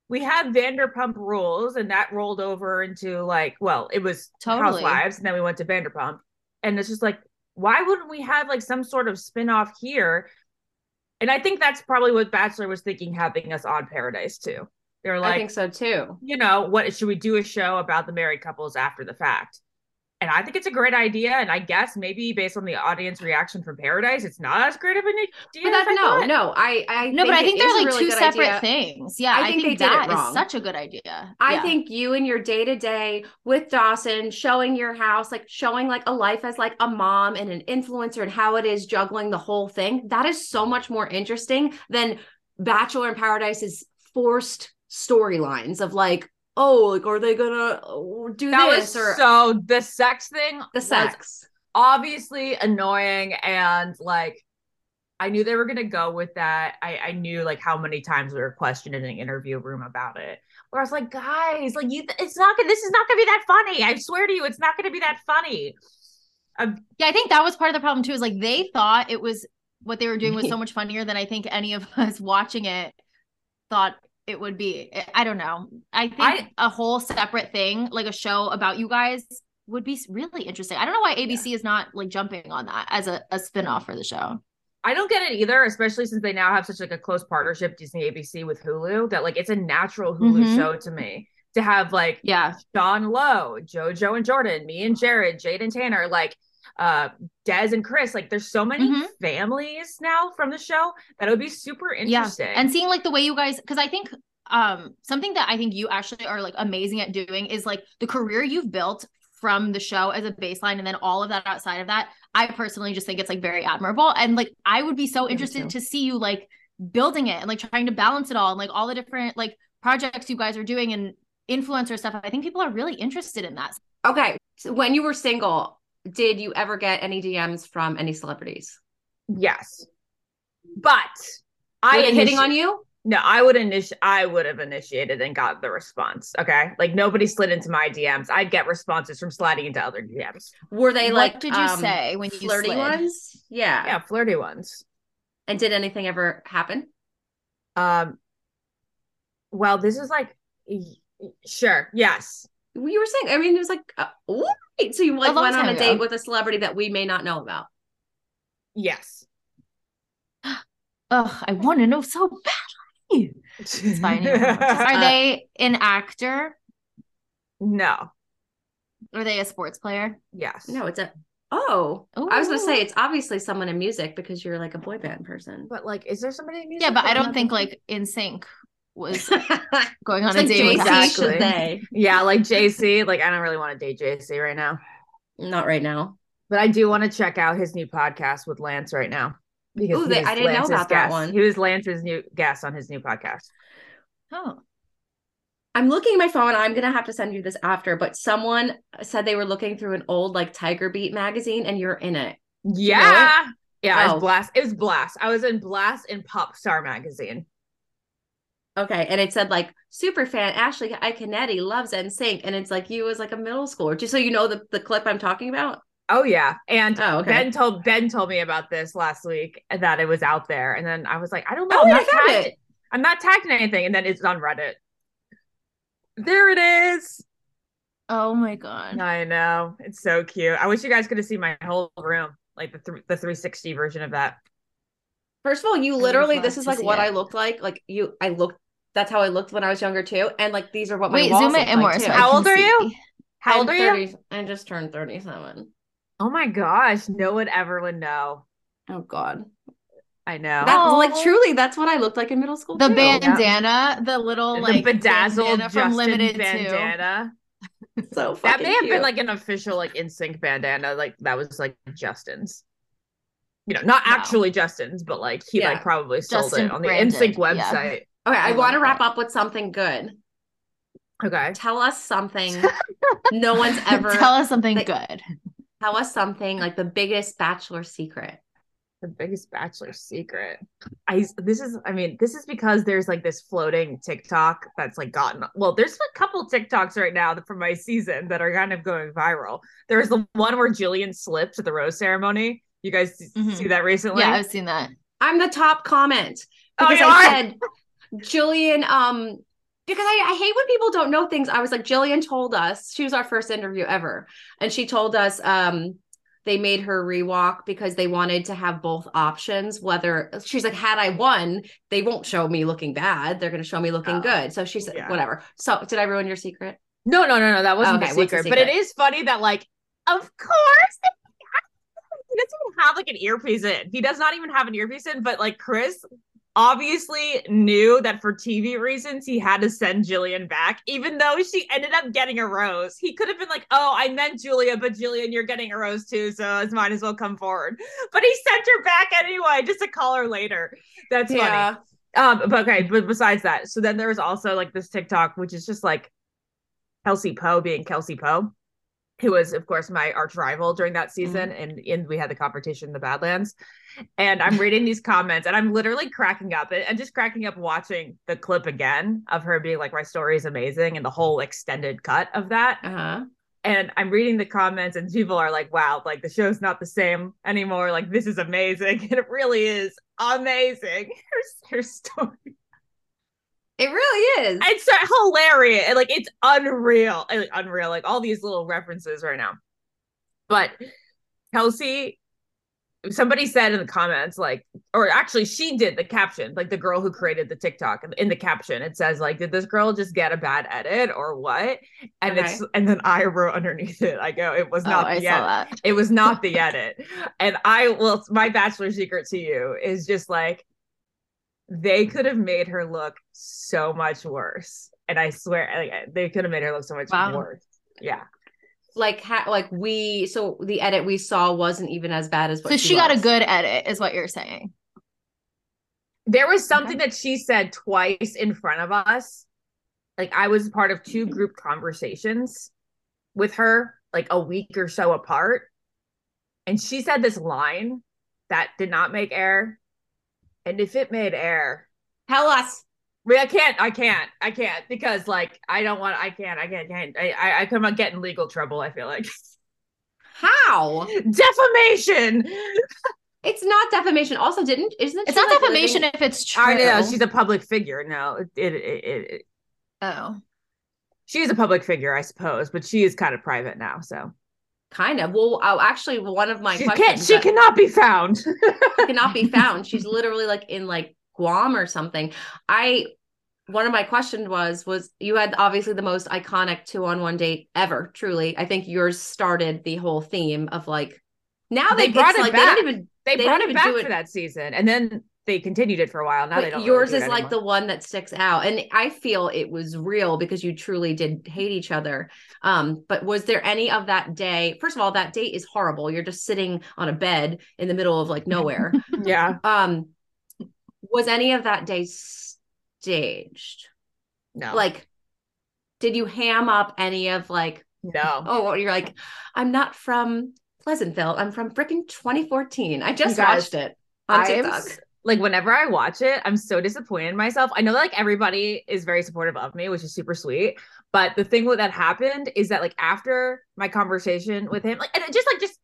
We have Vanderpump rules, and that rolled over into like, well, it was Totally. Housewives, and then we went to Vanderpump. And it's just like, why wouldn't we have like some sort of spin-off here? And I think that's probably what Bachelor was thinking having us on Paradise too. They were like I think so too. you know, what should we do a show about the married couples after the fact? And I think it's a great idea. And I guess maybe based on the audience reaction from Paradise, it's not as great of an idea. But as that, I no, no, I, I No, but I think is they're like really two separate idea. things. Yeah, I I, think think, they did it that is wrong. such a good idea. I Yeah. think you and your day to day with Dawson, showing your house, like showing like a life as like a mom and an influencer and how it is juggling the whole thing. That is so much more interesting than Bachelor in Paradise's forced storylines of like, oh, like are they gonna uh, do that this was or so the sex thing the was sex? obviously annoying and like I knew they were gonna go with that. I, I knew like how many times we were questioned in an interview room about it. Where I was like, guys, like you, it's not gonna. This is not gonna be that funny. I swear to you, it's not gonna be that funny. Um, Yeah, I think that was part of the problem too. Is like they thought it was what they were doing was so much funnier than I think any of us watching it thought it would be. I- don't know. I think I- a whole separate thing, like a show about you guys, would be really interesting. I don't know why ABC is not like jumping on that as a, a spin-off for the show. I don't get it either, especially since they now have such like a close partnership, Disney ABC with Hulu, that like it's a natural Hulu Mhm. show to me to have like Yeah. Sean Lowe, JoJo and Jordan, me and Jared, Jade and Tanner, like uh Des and Chris. Like there's so many Mhm. families now from the show that it would be super interesting. Yeah. And seeing like the way you guys because I think um something that I think you actually are like amazing at doing is like the career you've built from the show as a baseline and then all of that outside of that. I personally just think it's like very admirable. And like I would be so interested to see you like building it and like trying to balance it all and like all the different like projects you guys are doing and influencer stuff. I think people are really interested in that. Okay, so when you were single, did you ever get any DMs from any celebrities? yes. But I Were they hitting on you? No, I would initi- I would have initiated and got the response. Okay. Like nobody slid into my DMs. I'd get responses from sliding into other DMs. Were they What like? did you um, say when you flirty slid? ones? Yeah. Yeah, flirty ones. And did anything ever happen? Um well, this is like y- y- sure, yes. You were saying. I mean, it was like, uh, wait. So you like went on time a date with a celebrity that we may not know about. Yes. Ugh, I want to know so badly. It's fine. Are they an actor? No. Are they a sports player? Yes. No, it's a. Oh, I was gonna say it's obviously someone in music because you're like a boy band person. But like, is there somebody in music? Yeah, but I don't think like NSYNC was going on like a date with JC. Exactly. Yeah, like JC. Like, I don't really want to date JC right now. Not right now. But I do want to check out his new podcast with Lance right now. Because Ooh, they- I didn't know Lance's about that one. He was Lance's new guest on his new podcast. Oh, I'm looking at my phone. I'm gonna have to send you this after. But someone said they were looking through an old like Tiger Beat magazine, and you're in it. Yeah. Yeah, I Oh. was blast. It was blast. I was in blast in Pop Star magazine. Okay, and it said like super fan Ashley Iaconetti loves NSYNC, and it's like you as like a middle schooler. Just so you know the the clip I'm talking about. Oh yeah. And Oh, okay. Ben told Ben told me about this last week that it was out there. And then I was like, I don't know. Oh, I'm wait, not I found tagged. it. I'm not tagged in anything. And then it's on Reddit. There it is. oh my god. I know. It's so cute. I wish you guys could have seen my whole room, like the th- the 360 version of that. First of all, you literally this is like what it. I looked like. Like you, I looked. That's how I looked when I was younger too. And like these are what my Wait, walls zoom it in more. like so How can old are you? How old I'm are you? I just turned 37. Oh my gosh, no one ever would know. Oh God. I know. That Aw. like truly, that's what I looked like in middle school. The too. bandana, the little the like bedazzled bandana from Justin Limited Too. bandana. So That fucking may have cute. been like an official like NSYNC bandana. Like that was like Justin's. You know, not Wow. actually Justin's, but like he Yeah. like probably sold Justin it on the branded, NSYNC yeah. website. Okay, I, I want to wrap up with something good. Okay. Tell us something no one's ever Tell us something like- good. tell us something like the biggest bachelor secret. The biggest bachelor secret. I this is I mean, this is because there's like this floating TikTok that's like gotten well, there's a couple TikToks right now that from my season that are kind of going viral. There's the one where Jillian slipped at the rose ceremony. You guys s- Mhm. see that recently? Yeah, I've seen that. I'm the top comment Oh, because you I are? said Jillian um because I, I hate when people don't know things. I was like, Jillian told us she was our first interview ever, and she told us um they made her rewalk because they wanted to have both options. Whether she's like, had I won, they won't show me looking bad. They're going to show me looking Oh, good. So she said, yeah. whatever. So did I ruin your secret? No, no, no, no. That wasn't Okay, the what's the secret. But it is funny that like Of course. He doesn't even have like an earpiece in. He does not even have an earpiece in, but like Chris obviously knew that for TV reasons he had to send Jillian back, even though she ended up getting a rose. He could have been like, Oh, I meant Julia, but Jillian, you're getting a rose too, so it might as well come forward. But he sent her back anyway, just to call her later. That's Yeah. funny. Um, but okay, but besides that, so then there was also like this TikTok, which is just like Kelsey Poe being Kelsey Poe, who was, of course, my arch rival during that season, and and we had the competition in the Badlands. And I'm reading these comments, and I'm literally cracking up, and just cracking up watching the clip again of her being like, "My story is amazing," and the whole extended cut of that. Uh-huh. And I'm reading the comments, and people are like, "Wow, like the show's not the same anymore. Like this is amazing, and it really is amazing." Her her story. It really is. It's so hilarious. and, Like it's unreal. Uh, like, unreal. Like all these little references right now. But Kelsey, somebody said in the comments, like, or actually she did the caption, like the girl who created the TikTok in the caption, it says, like, did this girl just get a bad edit or what? And Okay. it's and then I wrote underneath it, I go, it was Oh, not I the edit it was not the edit. And I will my bachelor secret to you is just like they could have made her look so much worse. And I swear like, they could have made her look so much Wow. worse. Yeah. like ha- like we so the edit we saw wasn't even as bad as what So she got a good edit, is what you're saying. There was something that she said twice in front of us. Like I was part of two group conversations with her like a week or so apart. And she said this line that did not make air. And if it made air, Tell us. I mean, I can't, I can't, I can't because like I don't want, I can't, I can't, can't. I, I, I come out get in legal trouble. I feel like How? defamation. It's not defamation. Also, didn't isn't It's not like, defamation living- if it's true. I know she's a public figure. No, it, it, it, it, oh. she's a public figure, I suppose, but she is kind of private now. So kind of. Well, oh, actually, one of my she questions she cannot be found. she cannot be found. She's literally like in like Guam or something. I one of my questions was was you had obviously the most iconic two on one date ever. Truly, I think yours started the whole theme of like now they, They brought it like back. they don't even they, They brought don't it even back do for it- that season, and then they continued it for a while. Now they don't. yours really is do it like the one that sticks out and i feel it was real because you truly did hate each other um but was there any of that day first of all that date is horrible you're just sitting on a bed in the middle of like nowhere yeah. um was any of that day staged No, like did you ham up any of like no. oh you're like i'm not from pleasantville i'm from freaking 2014 i just guys, watched it on I'm tiktok s- like whenever I watch it, I'm so disappointed in myself. I know that like everybody is very supportive of me, which is super sweet. But the thing with that happened is that like after my conversation with him, like and it just like just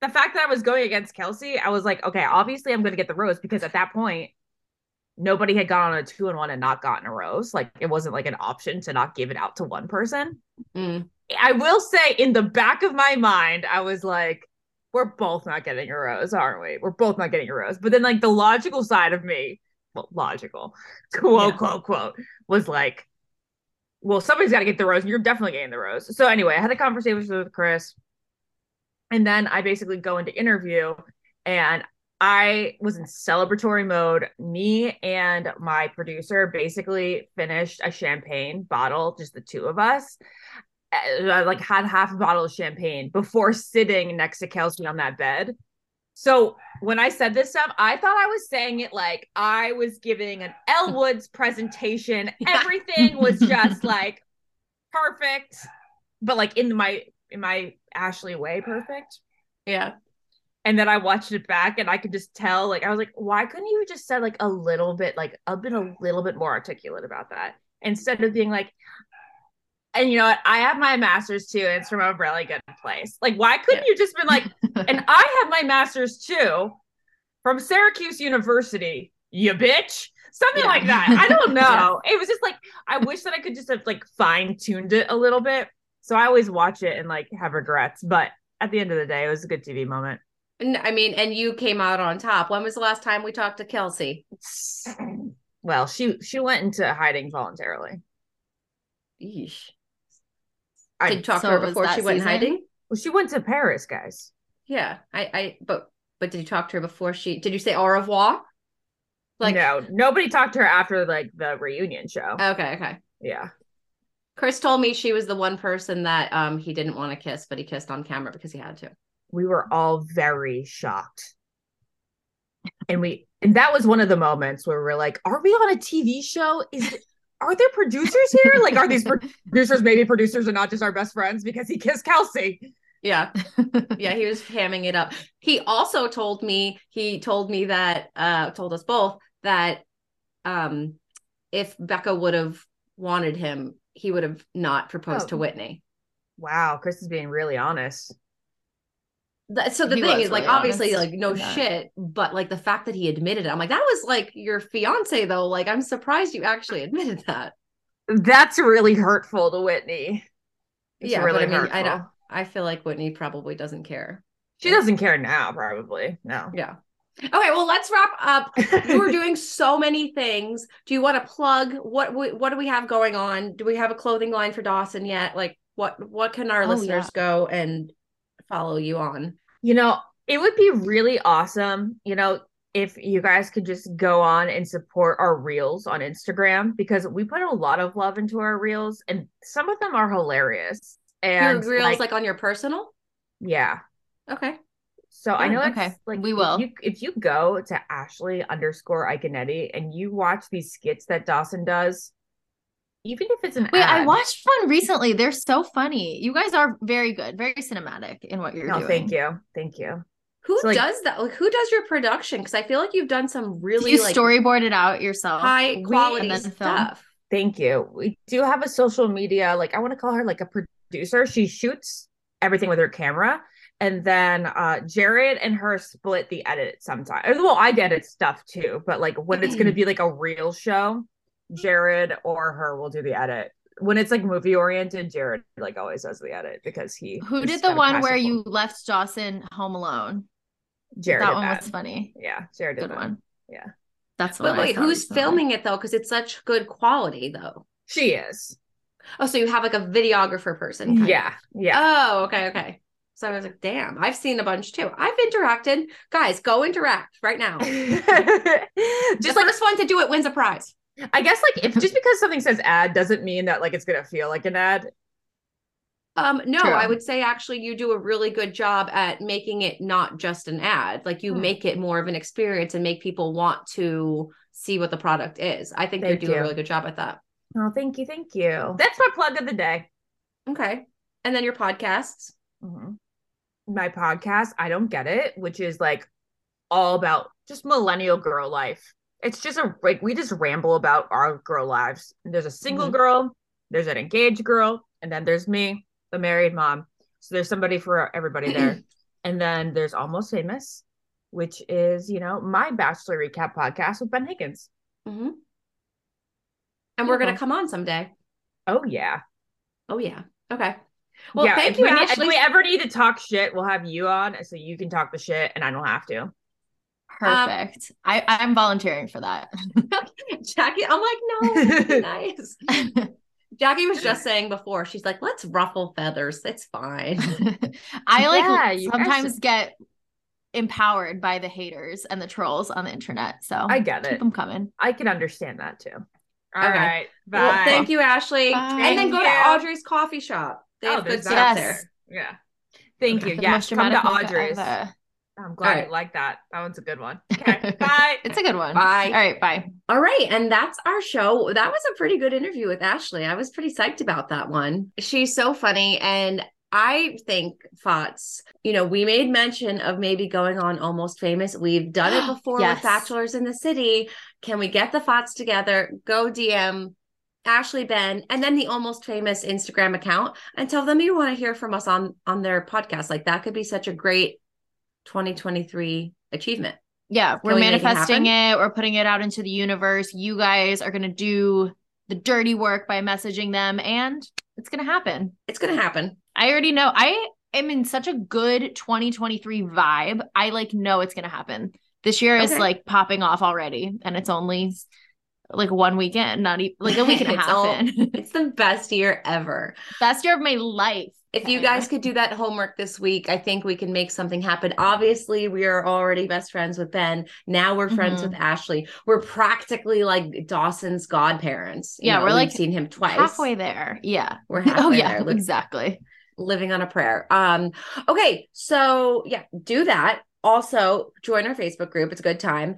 the fact that I was going against Kelsey, I was like, okay, obviously I'm gonna get the rose because at that point, nobody had gone on a two and one and not gotten a rose. Like it wasn't like an option to not give it out to one person. Mm. I will say in the back of my mind, I was like, we're both not getting a rose, aren't we? We're both not getting a rose. But then like the logical side of me, well, logical, quote, Yeah. quote, quote, was like, well, somebody's got to get the rose. And you're definitely getting the rose. So anyway, I had a conversation with Chris. And then I basically go into interview and I was in celebratory mode. Me and my producer basically finished a champagne bottle, just the two of us. I like had half a bottle of champagne before sitting next to Kelsey on that bed. So when I said this stuff, I thought I was saying it like I was giving an Elle Woods presentation. Everything was just like perfect, but like in my in my Ashley way, perfect. yeah And then I watched it back and I could just tell, like, I was like, why couldn't you just said like a little bit, like I've been a little bit more articulate about that instead of being like, and you know what? I have my master's too, and it's from a really good place. Like, why couldn't you just been like, and I have my master's too from Syracuse University, you bitch? Something Yeah. like that. I don't Yeah. know. It was just like I wish that I could just have like fine tuned it a little bit. So I always watch it and like have regrets, but at the end of the day, it was a good TV moment. And I mean, and you came out on top. When was the last time we talked to Kelsey? Well, she she went into hiding voluntarily. Yeesh. I- Did you talk So to her before she went season? hiding? Well, she went to Paris, guys. Yeah, I, I, but, but did you talk to her before she? Did you say au revoir? Like no, nobody talked to her after like the reunion show. Okay, okay. Yeah. Chris told me she was the one person that um he didn't want to kiss, but he kissed on camera because he had to. We were all very shocked. And we and that was one of the moments where we're like, are we on a TV show? Is are there producers here? Like, are these producers maybe producers are not just our best friends because he kissed Kelsey? Yeah. yeah, he was hamming it up. He also told me, he told me that uh told us both that um if Becca would have wanted him, he would have not proposed Oh. to Whitney. Wow, Chris is being really honest. That- so the He thing is like really obviously like no that. shit, but like the fact that he admitted it, I'm like, that was like your fiance though. Like I'm surprised you actually admitted that. That's really hurtful to Whitney. It's yeah, really I mean, I hurtful. don't I feel like Whitney probably doesn't care. She doesn't care now, probably. No. Yeah. Okay, well, let's wrap up. You were doing so many things. Do you want to plug what we- what do we have going on? Do we have a clothing line for Dawson yet? Like what what can our Oh, listeners go and follow you on? You know, it would be really awesome, you know, if you guys could just go on and support our reels on Instagram because we put a lot of love into our reels and some of them are hilarious. And your reels like, on your personal? yeah. Okay. So I know it's okay. like We if will. you, if you go to Ashley underscore Iaconetti and you watch these skits that Dawson does, even if it's an Wait, I watched one recently. They're so funny. You guys are very good, very cinematic in what you're No, doing. thank you, thank you. Who So, like- does that? Like who does your production? Because I feel like you've done some really you like storyboard it out yourself. high quality and then film. stuff. Thank you. We do have a social media, like I want to call her like a producer. She shoots everything with her camera. And then uh Jared and her split the edit sometimes. Well, I edit stuff too, but like when it's gonna be like a real show, Jared or her will do the edit. When it's like movie oriented, Jared like always does the edit because he Who did the one where you left Dawson home alone? Jared that did one that. was funny. Yeah, Jared did Good that. one. Yeah. That's what But I wait, saw who's recently. filming it though? Because it's such good quality though. She is. Oh, so you have like a videographer person. kind of. Yeah. Yeah. Oh, okay, okay. So I was like, damn, I've seen a bunch too. I've interacted. Guys, go interact right now. just the like first one to do it wins a prize. I guess like if just because something says ad doesn't mean that like it's gonna feel like an ad. Um, no, True. I would say actually you do a really good job at making it not just an ad. Like you Hmm. make it more of an experience and make people want to see what the product is. I think Thank you do a really good job at that. Oh, thank you, thank you. That's my plug of the day. Okay. And then your podcasts. Mhm. My podcast, I don't get it, which is like all about just millennial girl life. It's just a like we just ramble about our girl lives. There's a single Mhm. girl, there's an engaged girl, and then there's me, the married mom. So there's somebody for everybody there. and then there's Almost Famous, which is, you know, my bachelor recap podcast with Ben Higgins. Mhm. And we're gonna come on someday. Oh yeah. Oh yeah. Okay. Well, yeah, thank if you, we, need- if we ever need to talk shit, we'll have you on so you can talk the shit and I don't have to. Um, Perfect. I I'm volunteering for that. Jackie, I'm like, no, nice. Jackie was just saying before, she's like, let's ruffle feathers. It's fine. I like Yeah, sometimes should- get empowered by the haters and the trolls on the internet. So I get keep it. them coming. I can understand that too. All Okay. right. Bye. Well, thank you, Ashley. Bye. And then go to Audrey's coffee shop. They Oh, have good stuff that. there. Yeah. Thank you. Yeah. Come to Audrey's. ever. I'm glad All right. you like that. That one's a good one. Okay. Bye. It's a good one. Bye. All right, bye. All right. And that's our show. That was a pretty good interview with Ashley. I was pretty psyched about that one. She's so funny. And I think, Fots, you know, we made mention of maybe going on Almost Famous. We've done it before Yes. with Bachelors in the City. Can we get the Fots together? Go DM Ashley Ben and then the Almost Famous Instagram account and tell them you want to hear from us on on their podcast. Like that could be such a great 2023 achievement. Yeah, we're we make it manifesting it. We're putting it out into the universe. You guys are going to do the dirty work by messaging them, and it's going to happen. It's going to happen. I already know. I am in such a good 2023 vibe. I like know it's going to happen. This year is like popping off already, and it's only like one weekend, not even like a week and a half all-. It's the best year ever. Best year of my life. If you guys could do that homework this week, I think we can make something happen. Obviously, we are already best friends with Ben. Now we're friends Mhm. with Ashley. We're practically like Dawson's godparents. Yeah, know, we're we've like seen him twice. halfway there. Yeah. We're halfway oh yeah, there. Look- exactly. living on a prayer. Um, okay, so yeah, do that. Also, join our Facebook group. It's a good time.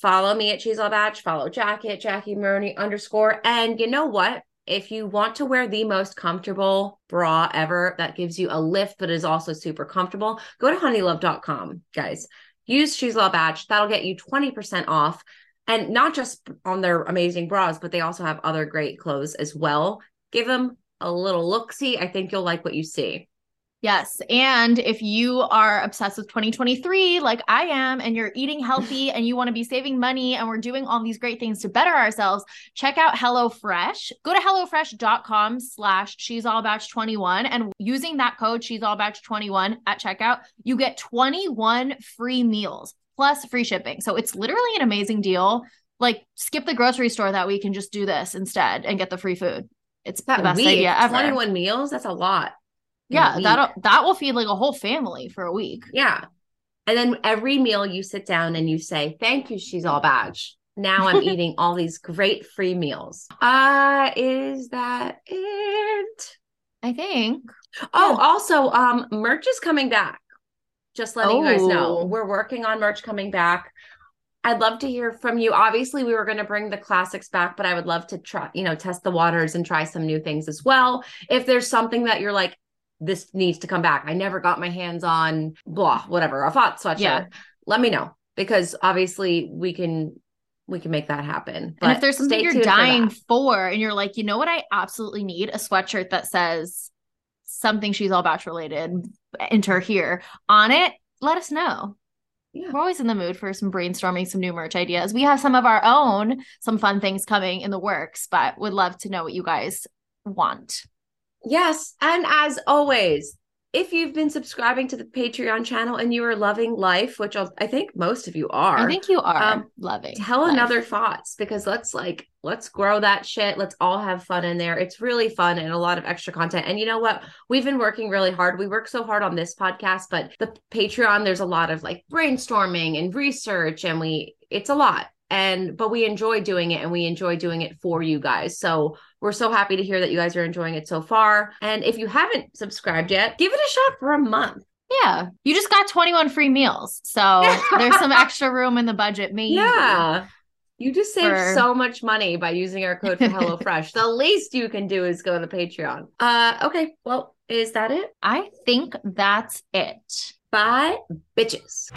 Follow me at She's All Bach. Follow Jackie at Jackie Maroney underscore. And you know what? If you want to wear the most comfortable bra ever that gives you a lift, but is also super comfortable, go to honeylove.com, guys. Use She's Bach. That'll get you 20% off. And not just on their amazing bras, but they also have other great clothes as well. Give them a little look see. I think you'll like what you see. Yes. And if you are obsessed with 2023, like I am, and you're eating healthy and you want to be saving money and we're doing all these great things to better ourselves, check out HelloFresh. Go to HelloFresh.com slash She's All Bach 21 and using that code She's All Bach 21 at checkout, you get 21 free meals plus free shipping. So it's literally an amazing deal. Like skip the grocery store that week and just do this instead and get the free food. It's That the best week, idea ever. 21 meals, that's a lot. Yeah, that'll that will feed like a whole family for a week. Yeah. And then every meal you sit down and you say, Thank you, she's all bach. Now I'm eating all these great free meals. Uh, is that it? I think. Oh, also, um, merch is coming back. Just letting you guys know. Oh. We're working on merch coming back. I'd love to hear from you. Obviously, we were going to bring the classics back, but I would love to try, you know, test the waters and try some new things as well. If there's something that you're like, this needs to come back. I never got my hands on blah, whatever, a thought sweatshirt. Yeah. Let me know because obviously we can we can make that happen. and if there's something you're tuned for dying for, and you're like, you know what, I absolutely need a sweatshirt that says something she's all bach related, enter here on it, let us know. Yeah. We're always in the mood for some brainstorming, some new merch ideas. We have some of our own, some fun things coming in the works, but would love to know what you guys want. Yes. And as always, if you've been subscribing to the Patreon channel and you are loving life, which I'll, I think most of you are, I think you are um, loving. tell life. another thoughts because let's like let's grow that shit let's all have fun in there it's really fun and a lot of extra content and you know what we've been working really hard we work so hard on this podcast but the patreon there's a lot of like brainstorming and research and we it's a lot and but we enjoy doing it and we enjoy doing it for you guys so we're so happy to hear that you guys are enjoying it so far and if you haven't subscribed yet give it a shot for a month Yeah. You just got 21 free meals. So there's some extra room in the budget, maybe. Yeah. You just saved For- so much money by using our code for HelloFresh. the least you can do is go to the Patreon. Uh okay, well, is that it? I think that's it. Bye, bitches.